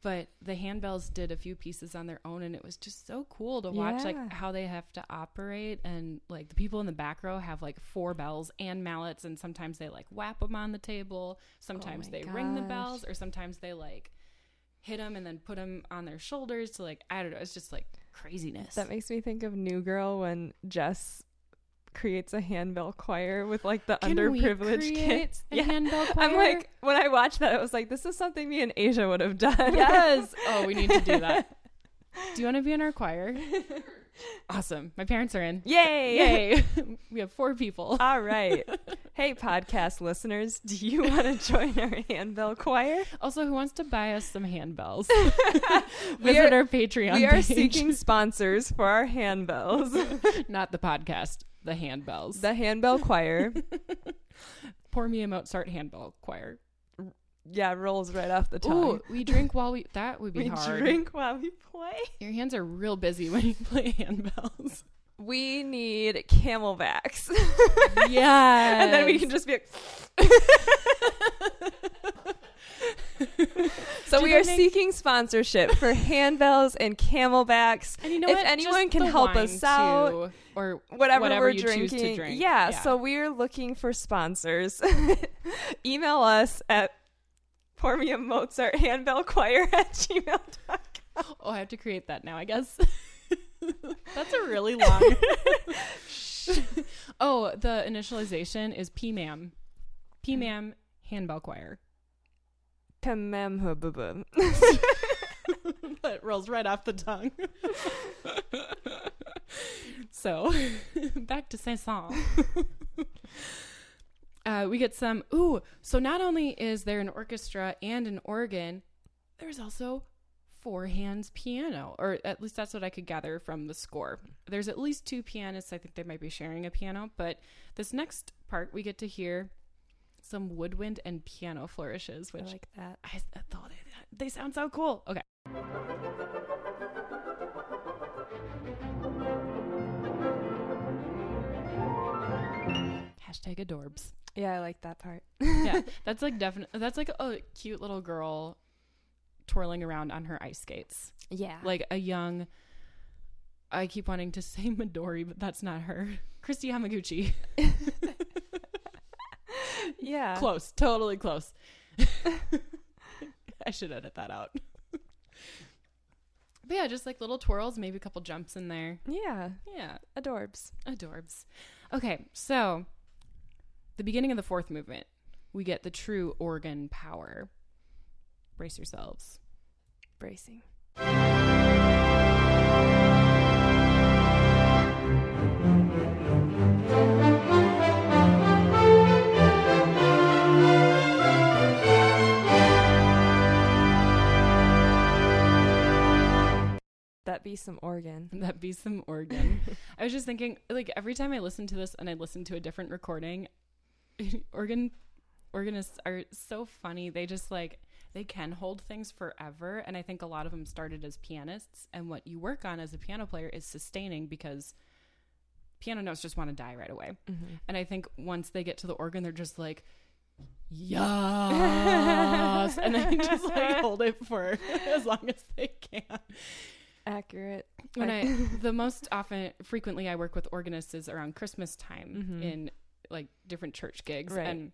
But the handbells did a few pieces on their own, and it was just so cool to watch Yeah. like how they have to operate. And like the people in the back row have like four bells and mallets, and sometimes they like whap them on the table. Sometimes my they ring the bells, or sometimes they like hit them and then put them on their shoulders to like I don't know. It's just like craziness. That makes me think of New Girl when Jess creates a handbell choir with like the Can underprivileged kids. [laughs] Yeah. handbell I'm like, when I watched that, I was like, this is something me and Asia would have done. yes. [laughs] Oh, we need to do that. Do you want to be in our choir? [laughs] Awesome. My parents are in. Yay! Yay. we have four people. All right. Hey, podcast listeners, do you want to join our handbell choir? Also, who wants to buy us some handbells? Visit are- our Patreon. we are page. seeking sponsors for our handbells. not the podcast, the handbells. the handbell choir. [laughs] Pour me a Mozart handbell choir. Yeah, rolls right off the tongue. Ooh, we drink while we. That would be hard. [laughs] we hard. drink while we play. Your hands are real busy when you play [laughs] handbells. We need camelbacks. [laughs] Yeah, and then we can just be like. [laughs] so Do we are make- seeking sponsorship for handbells and camelbacks. And you know if what? anyone Just can help us out, too, or whatever, whatever we're drinking. drink. Yeah, Yeah. so we're looking for sponsors. [laughs] Email us at pour me a Mozart handbell choir at gmail.com. oh, I have to create that now. I guess that's a really long. [laughs] oh, the initialization is PMAM. PMAM handbell choir. Pememhububum. [laughs] That rolls right off the tongue. [laughs] so, back to Saint-Saëns. uh, we get some. Ooh, so not only is there an orchestra and an organ, there's also four hands piano, or at least that's what I could gather from the score. There's at least two pianists. I think they might be sharing a piano, but this next part we get to hear some woodwind and piano flourishes, I which like that. I, I thought they, they sound so cool. Okay. Hashtag adorbs. Yeah, I like that part. Yeah, [laughs] that's like definitely that's like a cute little girl twirling around on her ice skates, Yeah. like a young. I keep wanting to [laughs] say Midori, but that's not her. Kristi Hamaguchi. [laughs] yeah. Close, totally close. [laughs] I should edit that out. but yeah, just like little twirls, maybe a couple jumps in there. Yeah. Yeah, Adorbs. adorbs. Okay, so the beginning of the fourth movement, we get the true organ power. Brace yourselves. Bracing. That be some organ. [laughs] That be some organ. [laughs] I was just thinking, like every time I listen to this and I listen to a different recording, [laughs] organ organists are so funny. They just like they can hold things forever, and I think a lot of them started as pianists. And what you work on as a piano player is sustaining because piano notes just want to die right away. Mm-hmm. And I think once they get to the organ, they're just like, [laughs] yes, and they just like hold it for [laughs] as long as they can. Accurate. When I- [laughs] the most often frequently I work with organists is around Christmas time Mhm. in like different church gigs Right. and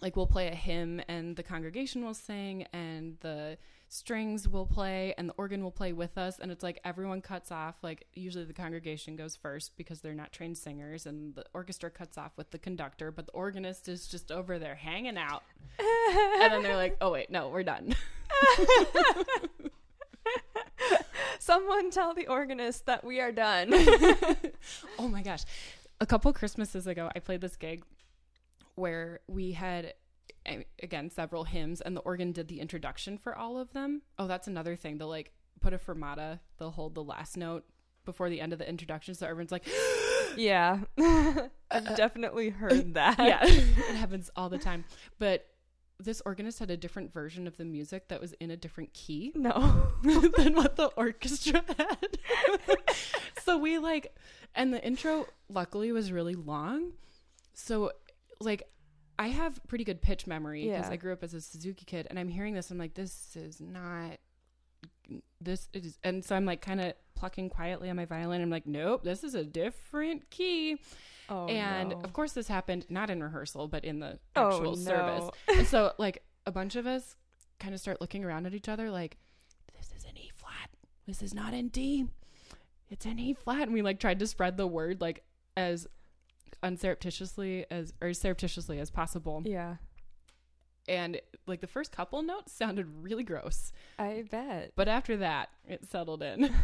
like we'll play a hymn and the congregation will sing and the strings will play and the organ will play with us and it's like everyone cuts off like usually the congregation goes first because they're not trained singers and the orchestra cuts off with the conductor but the organist is just over there hanging out and then they're like oh wait no we're done [laughs] Someone tell the organist that we are done. [laughs] oh my gosh. A couple Christmases ago, I played this gig where we had, again, several hymns, and the organ did the introduction for all of them. Oh, that's another thing. They'll like put a fermata, they'll hold the last note before the end of the introduction. So everyone's like, [gasps] yeah. [laughs] I've definitely heard that. yeah, [laughs] it happens all the time. But this organist had a different version of the music that was in a different key. [laughs] No. than what the orchestra had. so we like, and the intro luckily was really long. So, like, I have pretty good pitch memory because Yeah. I grew up as a Suzuki kid, and I'm hearing this. I'm like, this is not. This is, and so I'm like kind of plucking quietly on my violin. I'm like, nope, this is a different key. Oh, and no. of course, this happened not in rehearsal, but in the Oh, actual service. no. And so, like, a bunch of us kind of start looking around at each other, like, this is an E flat. This is not in D. It's an E flat. And we, like, tried to spread the word, like, as unsurreptitiously as, or as surreptitiously as possible. Yeah, And, like, the first couple notes sounded really gross. I bet. But after that, it settled in.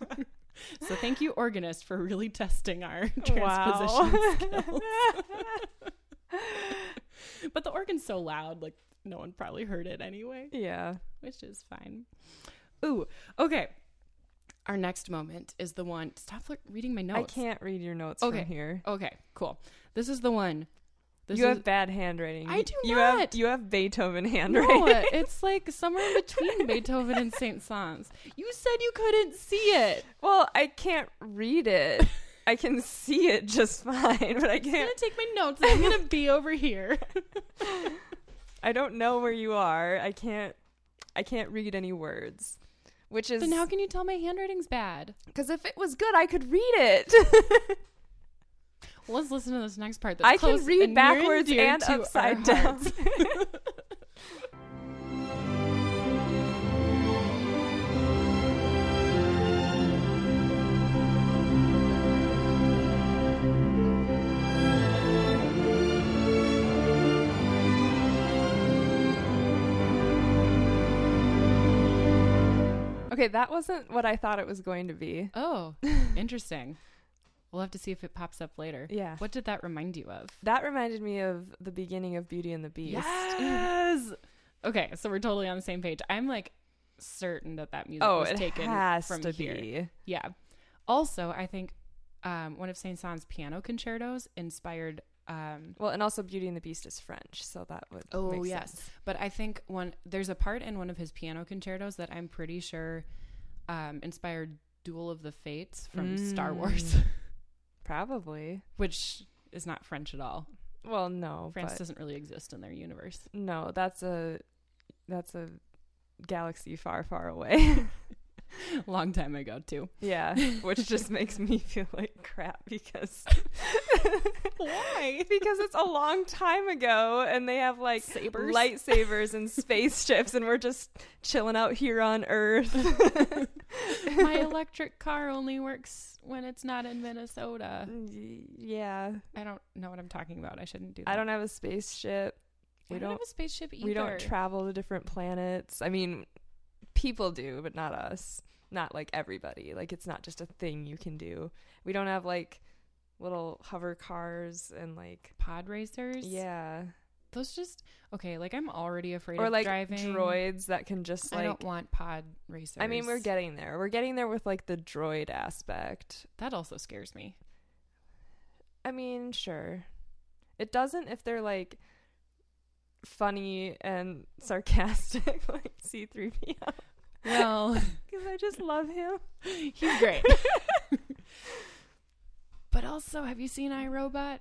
[laughs] so thank you, organist, for really testing our transposition [laughs] skills. [laughs] but the organ's so loud, like no one probably heard it anyway, Yeah. which is fine. Ooh, okay. Our next moment is the one. Stop reading my notes. I can't read your notes Okay. from here. Okay, cool. This is the one. This you is, have bad handwriting. I do you not. Have, you have Beethoven handwriting. no, it's like somewhere in between [laughs] Beethoven and Saint Saëns. You said you couldn't see it. well, I can't read it. [laughs] I can see it just fine, but I can't. I'm gonna take my notes. and I'm gonna be over here. [laughs] I don't know where you are. I can't. I can't read any words. Which is then how can you tell my handwriting's bad? because if it was good, I could read it. Well, let's listen to this next part. That's I can read and backwards dear and upside down. [laughs] [laughs] okay, that wasn't what I thought it was going to be. oh, [laughs] interesting. We'll have to see if it pops up later. Yeah. What did that remind you of? That reminded me of the beginning of Beauty and the Beast. Yes. okay, so we're totally on the same page. I'm like certain that that music Oh, was taken has from to here. be. Yeah. Also, I think um, one of Saint Saëns' piano concertos inspired. Um, Well, and also Beauty and the Beast is French, so that would Oh, yes. sense. but I think one there's a part in one of his piano concertos that I'm pretty sure um, inspired Duel of the Fates from Star Wars, Mm. [laughs] Probably. which is not French at all. Well, no, France doesn't really exist in their universe. no, that's a that's a galaxy far, far away. [laughs] Long time ago, too. yeah, which just makes me feel [laughs] like crap because [laughs] Why? because it's a long time ago and they have like Sabers? lightsabers and spaceships and we're just chilling out here on Earth. [laughs] My [laughs] electric car only works when it's not in Minnesota. Mm, yeah, I don't know what I'm talking about. I shouldn't do that. I don't have a spaceship. I We don't don't. have a spaceship either. We don't travel to different planets. I mean, people do, but not us. Not like everybody. Like it's not just a thing you can do. We don't have like little hover cars and like pod racers. yeah, those just okay. Like I'm already afraid or of like driving. droids that can just like... I don't want pod racers. I mean, we're getting there. We're getting there with like the droid aspect. that also scares me. I mean, sure. It doesn't if they're like funny and sarcastic, [laughs] like C3PO. Well, [laughs] Because I just love him. he's great. [laughs] but also, have you seen iRobot?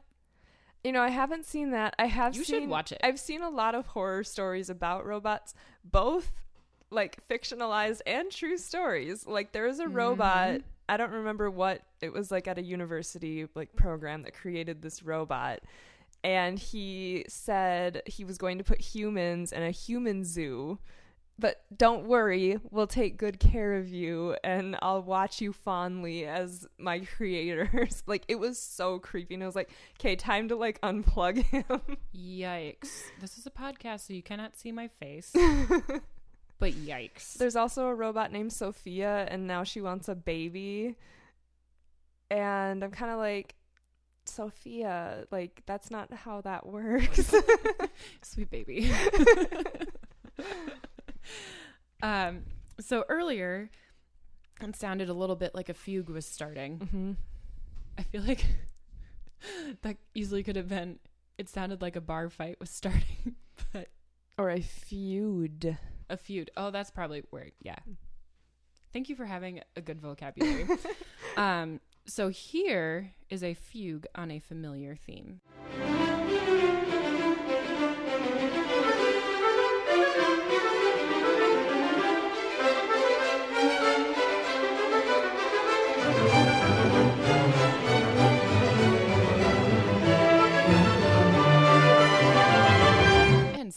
You know, I haven't seen that. I have You seen should watch it. I've seen a lot of horror stories about robots, both like fictionalized and true stories. Like there was a robot, Mhm. I don't remember what it was like at a university like program that created this robot. And he said he was going to put humans in a human zoo. But don't worry, we'll take good care of you and I'll watch you fondly as my [laughs] creators. [laughs] like it was so creepy. And I was like, okay, time to like unplug him. [laughs] Yikes! This is a podcast, so you cannot see my face. but yikes! There's also a robot named Sophia, and now she wants a baby. And I'm kind of like, Sophia, like, that's not how that works. Sweet baby. [laughs] um, so earlier, it sounded a little bit like a fugue was starting. mm-hmm. I feel like [laughs] that easily could have been. It sounded like a bar fight was starting, [laughs] but Or a feud. a feud. Oh, that's probably where. Yeah. Thank you for having a good vocabulary. um, so here is a fugue on a familiar theme.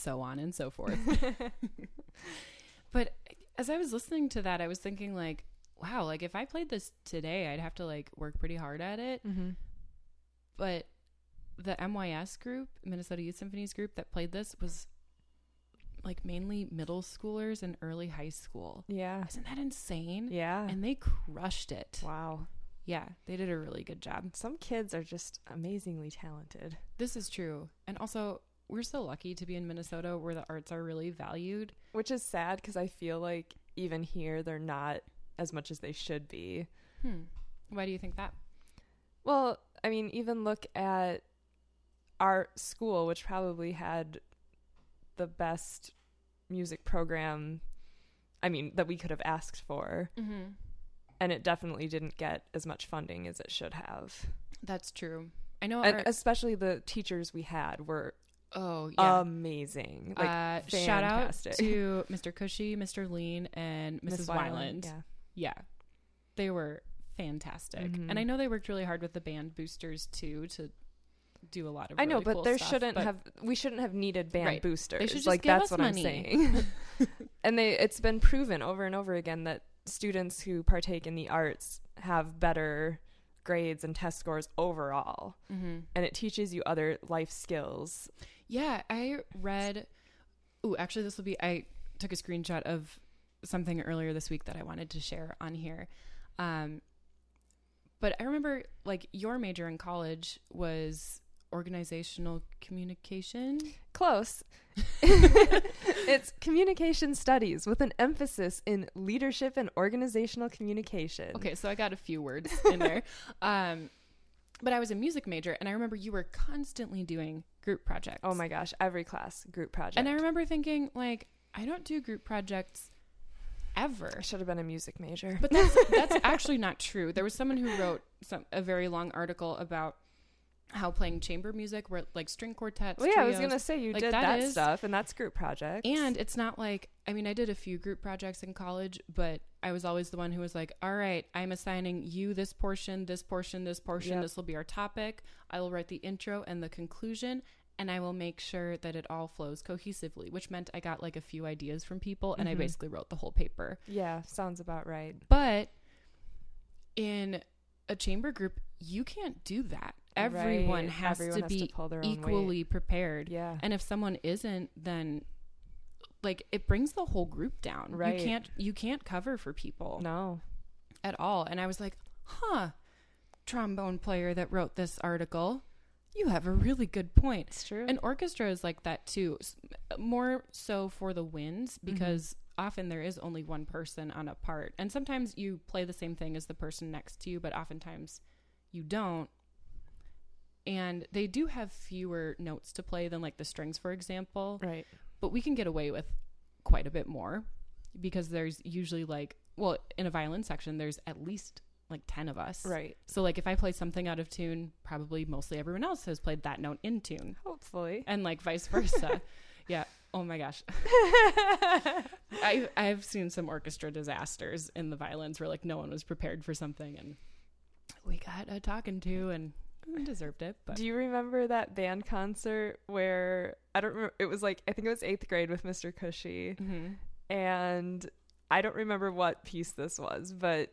So on and so forth. [laughs] [laughs] but as I was listening to that, I was thinking like, wow, like if I played this today, I'd have to like work pretty hard at it. mm-hmm. But the MYS group, Minnesota Youth Symphonies group that played this was like mainly middle schoolers and early high school. Yeah. Isn't that insane? Yeah. And they crushed it. wow. Yeah, they did a really good job. Some kids are just amazingly talented. This is true. And also, we're so lucky to be in Minnesota where the arts are really valued. Which is sad because I feel like even here they're not as much as they should be. Hmm. Why do you think that? Well, I mean, even look at our school, which probably had the best music program, I mean, that we could have asked for. Mm-hmm. And it definitely didn't get as much funding as it should have. That's true. I know. Our- especially the teachers we had were oh, yeah. amazing. Like, uh, shout out to [laughs] Mr. Cushy, Mr. Lean, and Mrs. Miss Wyland. Yeah. Yeah. They were fantastic. Mhm. And I know they worked really hard with the band boosters too to do a lot of I know, but cool there stuff, shouldn't but- have we shouldn't have needed band Right. boosters. They should just like give that's us what money. I'm saying. [laughs] [laughs] and they it's been proven over and over again that students who partake in the arts have better grades and test scores overall. Mhm. And it teaches you other life skills. Yeah, I read. Oh, actually, this will be. I took a screenshot of something earlier this week that I wanted to share on here. Um, but I remember, like, your major in college was organizational communication. Close. [laughs] it's communication studies with an emphasis in leadership and organizational communication. Okay, so I got a few words in there. [laughs] Um, but I was a music major, and I remember you were constantly doing group projects. Oh my gosh, every class group project. And I remember thinking, like, I don't do group projects ever. I should have been a music major. But that's that's [laughs] actually not true. There was someone who wrote some a very long article about how playing chamber music, where like string quartets. well, yeah, I was gonna say you like, did that that, is- stuff, and that's group projects. and it's not like I mean I did a few group projects in college, but I was always the one who was like, "All right, I'm assigning you this portion, this portion, this portion. Yep. This will be our topic. I will write the intro and the conclusion." And I will make sure that it all flows cohesively, which meant I got like a few ideas from people and I Mhm. basically wrote the whole paper. yeah, sounds about right. But in a chamber group, you can't do that. Everyone Right. has Everyone to has be to pull their own weight. equally prepared. Yeah, And if someone isn't, then like it brings the whole group down. Right. You can't you can't cover for people no, at all. And I was like, "Huh, trombone player that wrote this article, you have a really good point." it's true. And orchestra is like that too, more so for the winds Mm-hmm. because often there is only one person on a part. And sometimes you play the same thing as the person next to you, but oftentimes you don't. And they do have fewer notes to play than like the strings, for example, right. but we can get away with quite a bit more because there's usually like, well, in a violin section, there's at least like 10 of us. Right. So, like, if I play something out of tune, probably mostly everyone else has played that note in tune Hopefully. and like vice versa. [laughs] yeah. Oh my gosh. [laughs] I I've seen some orchestra disasters in the violins where like no one was prepared for something and we got a talking to and deserved it. But Do you remember that band concert where I don't remember? It was like I think it was eighth grade with Mr. Cushy, Mhm. and I don't remember what piece this was, but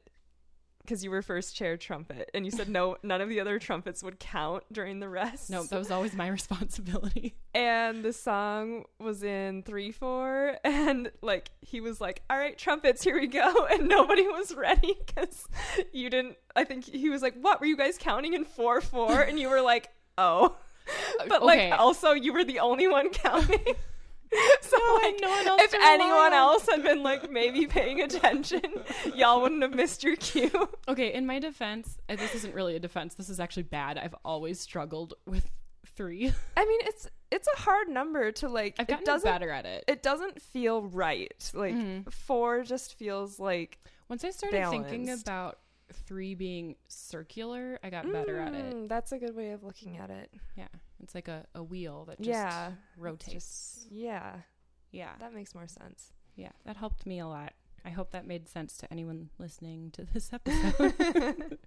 because you were first chair trumpet, and you said no, none of the other trumpets would count during the rest. no, that was always my [laughs] responsibility. and the song was in three four, and like he was like, "All right, trumpets, here we go," [laughs] and nobody was ready because you didn't. I think he was like, "What were you guys counting in four four?" And you were like, "Oh." [laughs] But Okay. like also you were the only one counting. [laughs] so like no one else if anyone else had been like maybe paying attention, [laughs] y'all wouldn't have missed your cue. [laughs] Okay, in my defense, this isn't really a defense. This is actually bad. I've always struggled with three. I mean, it's it's a hard number to like I've it gotten doesn't better at it. it doesn't feel right. Like Mhm. 4 just feels like Once I started thinking about three being circular, I got better at it. Mm, That's a good way of looking at it. Yeah, it's like a, a wheel that just yeah. Rotates. just- yeah, yeah, that makes more sense. yeah, that helped me a lot. I hope that made sense to anyone listening to this [laughs] episode.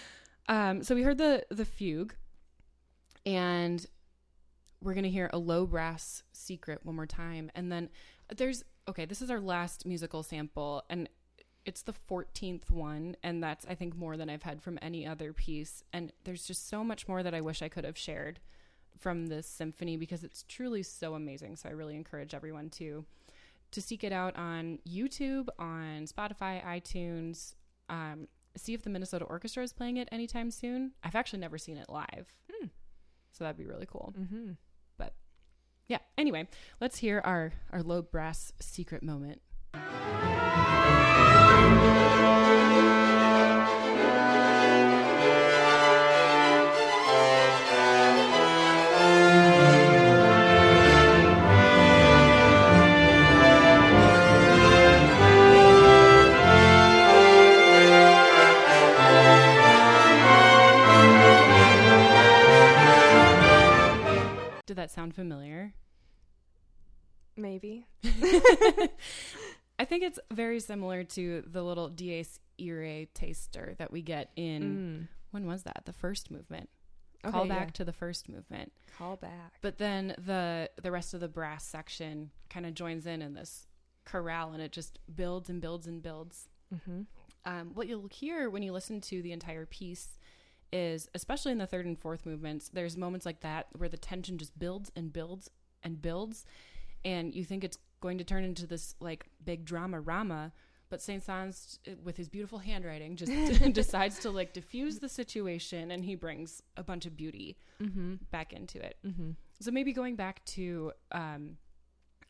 [laughs] um, so we heard the the fugue, and we're gonna hear a low brass secret one more time, and then there's okay. This is our last musical sample, and it's the 14th one and that's i think more than i've had from any other piece and there's just so much more that i wish i could have shared from this symphony because it's truly so amazing so i really encourage everyone to to seek it out on youtube on spotify itunes um, see if the Minnesota Orchestra is playing it anytime soon. I've actually never seen it live. Hmm. So that'd be really cool. Mm-hmm. But yeah. Anyway, let's hear our our low brass secret moment. Did that sound familiar? Maybe. [laughs] [laughs] I think it's very similar to the little Dies Irae taster that we get in Mm. when was that? The first movement. Okay, Call yeah. back to the first movement. Call back. But then the the rest of the brass section kind of joins in in this chorale and it just builds and builds and builds. Mm-hmm. Um, what you'll hear when you listen to the entire piece is, especially in the third and fourth movements, there's moments like that where the tension just builds and builds and builds, and you think it's going to turn into this like big drama rama. But Saint Saëns, with his beautiful handwriting, just [laughs] [laughs] decides to like diffuse the situation, and he brings a bunch of beauty Mm-hmm. back into it. Mm-hmm. So maybe going back to um,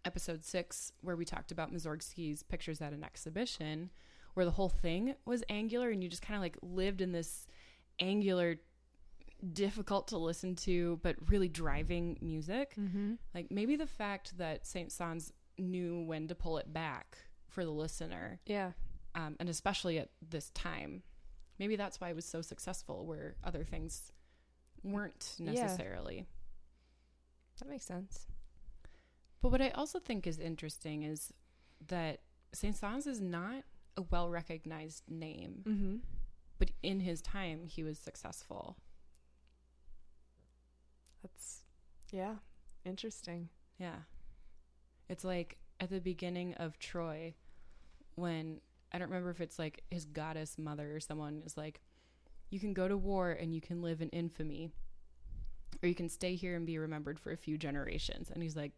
episode six, where we talked about Mussorgsky's pictures at an exhibition, where the whole thing was angular, and you just kind of like lived in this angular, difficult to listen to, but really driving music. Mm-hmm. Like maybe the fact that Saint Saëns knew when to pull it back for the listener, Yeah. um, and especially at this time, maybe that's why it was so successful, where other things weren't Yeah. necessarily. That makes sense. But what I also think is interesting is that Saint Saëns is not a well recognized name, Mm-hmm. But in his time he was successful. That's yeah, interesting. Yeah. It's like at the beginning of Troy when I don't remember if it's like his goddess mother or someone is like, you can go to war and you can live in infamy, or you can stay here and be remembered for a few generations. And he's like,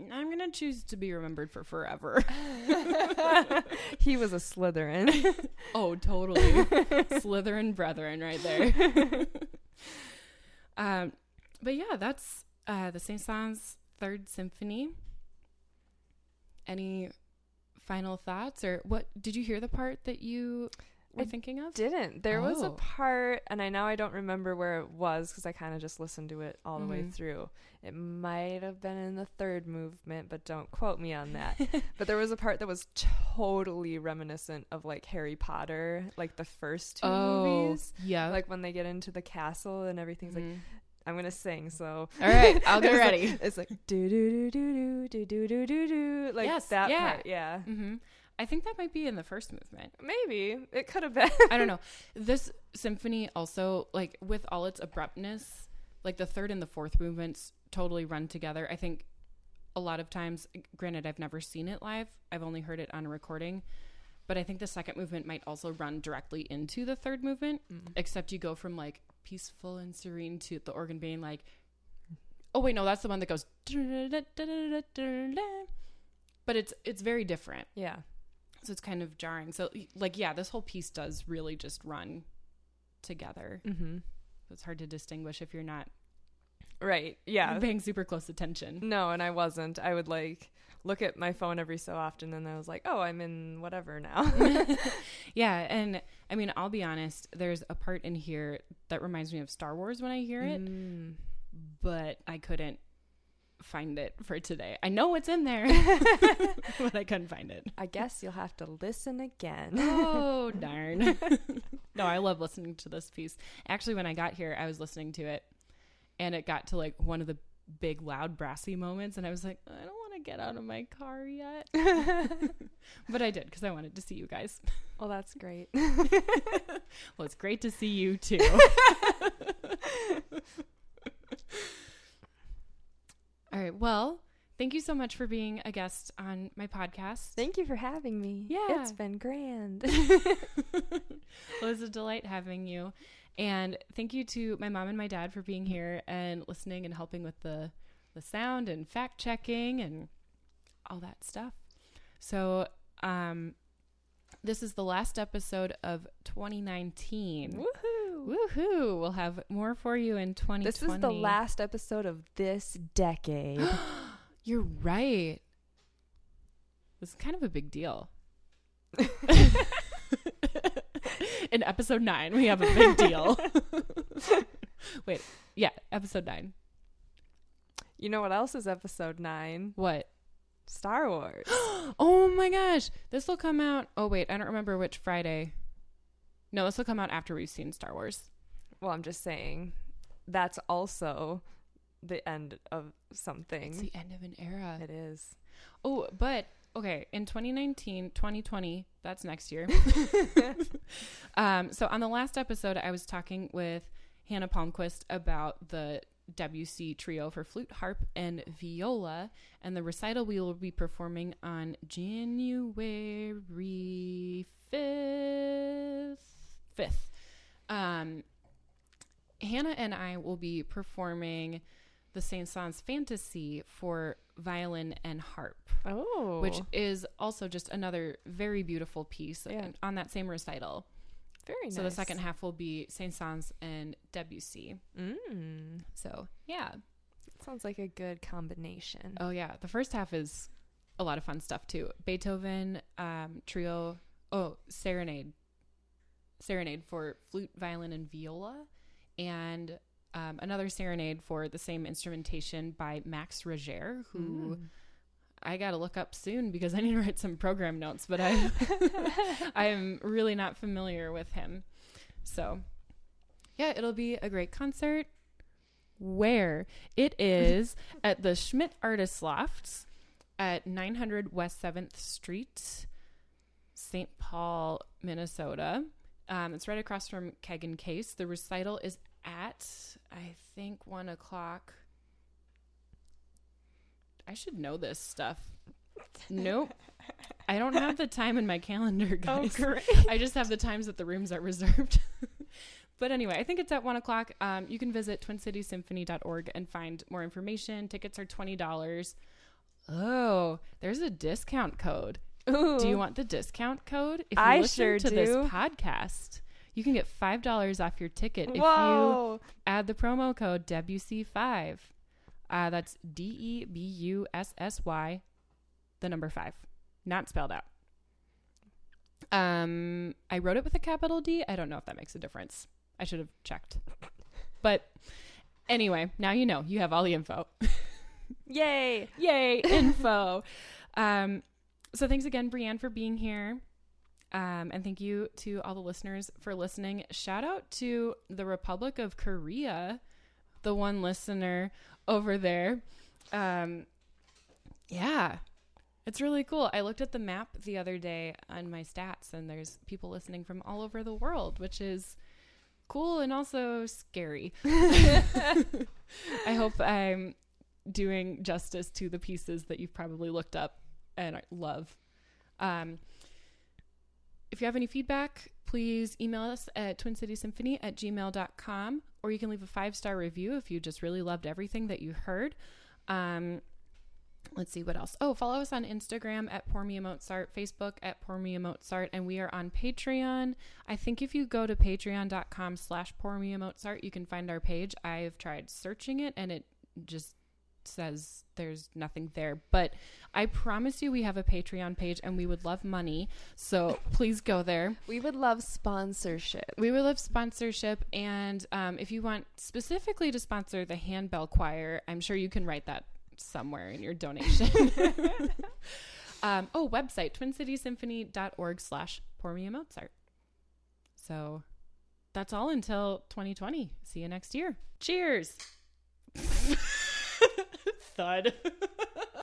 I'm going to choose to be remembered for forever. [laughs] he was a Slytherin. [laughs] Oh, totally. Slytherin brethren right there. [laughs] um, but yeah, that's uh, the Saint Saëns Third Symphony. Any final thoughts, or what did you hear the part that you were I thinking of? Didn't. There was a Oh. part, and I now I don't remember where it was because I kind of just listened to it all the way Mhm. through. It might have been in the third movement, but don't quote me on that. [laughs] but there was a part that was totally reminiscent of like Harry Potter, like the first two movies. Oh, yeah. Like when they get into the castle and everything's like, Mhm. I'm gonna sing, so all right, I'll get [laughs] like- ready. it's like do do do do do do do do do like Yes, that yeah. part. Yeah, hmm I think that might be in the first movement. maybe it could have been. I don't know. This symphony also, like with all its abruptness, like the third and the fourth movements totally run together. I think a lot of times, granted, I've never seen it live, I've only heard it on a recording, but I think the second movement might also run directly into the third movement, Mm. except you go from like peaceful and serene to the organ being like, oh, wait, no, that's the one that goes, but it's it's very different Yeah. So it's kind of jarring so like yeah this whole piece does really just run together Mm-hmm. it's hard to distinguish if you're not Right. Yeah. [laughs] paying super close attention No, and I wasn't. I would like look at my phone every so often, and I was like, "Oh, I'm in whatever now." [laughs] [laughs] yeah and i mean i'll be honest there's a part in here that reminds me of star wars when i hear it Mm. but i couldn't find it for today. I know it's in there [laughs] but i couldn't find it. I guess you'll have to listen again. oh [laughs] darn. No i love listening to this piece. Actually when i got here i was listening to it and it got to like one of the big loud brassy moments and i was like i don't want to get out of my car yet. [laughs] But i did because i wanted to see you guys. Well, that's great. well it's great to see you too all right well thank you so much for being a guest on my podcast Thank you for having me. Yeah. It's been grand. [laughs] well, it was a delight having you. And thank you to my mom and my dad for being here and listening and helping with the the sound and fact checking and all that stuff. So, um This is the last episode of 2019. Woohoo! Woohoo! We'll have more for you in 2020. This is the last episode of this decade. [gasps] You're right. This is kind of a big deal. [laughs] in episode nine, we have a big deal. Wait, yeah, episode nine. you know what else is episode 9? What? Star Wars. [gasps] Oh my gosh. This will come out. Oh, wait. I don't remember which Friday. No, this will come out after we've seen Star Wars. well, I'm just saying that's also the end of something. It's the end of an era. It is. Oh, but okay. In 2019, 2020, that's next year. [laughs] [laughs] um, so on the last episode, I was talking with Hannah Palmquist about the Debussy trio for flute, harp, and viola, and the recital we will be performing on January 5th. 5th. Um, Hannah and I will be performing the Saint Saëns Fantasy for violin and harp, Oh. which is also just another very beautiful piece Yeah. on that same recital. Very nice. So the second half will be Saint Saëns and Debussy. Mm. So yeah, Sounds like a good combination. oh yeah, the first half is a lot of fun stuff too. Beethoven um, trio, oh serenade, serenade for flute, violin, and viola, and um, another serenade for the same instrumentation by Max Reger, who. Mm. I got to look up soon because I need to write some program notes, but I [laughs] I am really not familiar with him. So, yeah, it'll be a great concert. Where it is [laughs] at the Schmidt Artists Lofts at 900 West 7th Street, St. Paul, Minnesota. Um, it's right across from Keg and Case. The recital is at, I think, one o'clock. I should know this stuff. Nope. I don't have the time in my calendar, [laughs] Oh, guys. great. I just have the times that the rooms are [laughs] reserved. [laughs] but anyway, I think it's at one o'clock. Um, you can visit twincitiesymphony.org and find more information. Tickets are twenty dollars. Oh, there's a discount code. Ooh. Do you want the discount code? If you I listen sure to do. this podcast, you can get five dollars off your ticket if you add the promo code Debussy5. Uh, that's D E B U S S Y, the number five, not spelled out. Um, I wrote it with a capital D. I don't know if that makes a difference. I should have checked. But anyway, now you know. You have all the info. [laughs] Yay. Yay, info. um, so thanks again, Brienne, for being here. Um, and thank you to all the listeners for listening. Shout out to the Republic of Korea, the one listener over there. Um, yeah, it's really cool. I looked at the map the other day on my stats, and there's people listening from all over the world, which is cool and also scary. [laughs] I hope I'm doing justice to the pieces that you've probably looked up and I love. Um, if you have any feedback, please email us at twincitiesymphony at gmail.com or you can leave a five star review if you just really loved everything that you heard. Um, let's see what else. Oh, follow us on Instagram at Pour Me a Mozart, Facebook at Pour Me a Mozart, and we are on Patreon. I think if you go to patreon.com slash Pour Me a Mozart, you can find our page. I've tried searching it and it just says there's nothing there. But I promise you we have a Patreon page and we would love money. So please go there. We would love sponsorship. We would love sponsorship. And um, if you want specifically to sponsor the Handbell Choir, I'm sure you can write that somewhere in your donation. [laughs] um, oh, website, twincitiesymphony.org slash pour me a Mozart. So that's all until 2020. See you next year. Cheers. [laughs] [laughs] Thud. [laughs]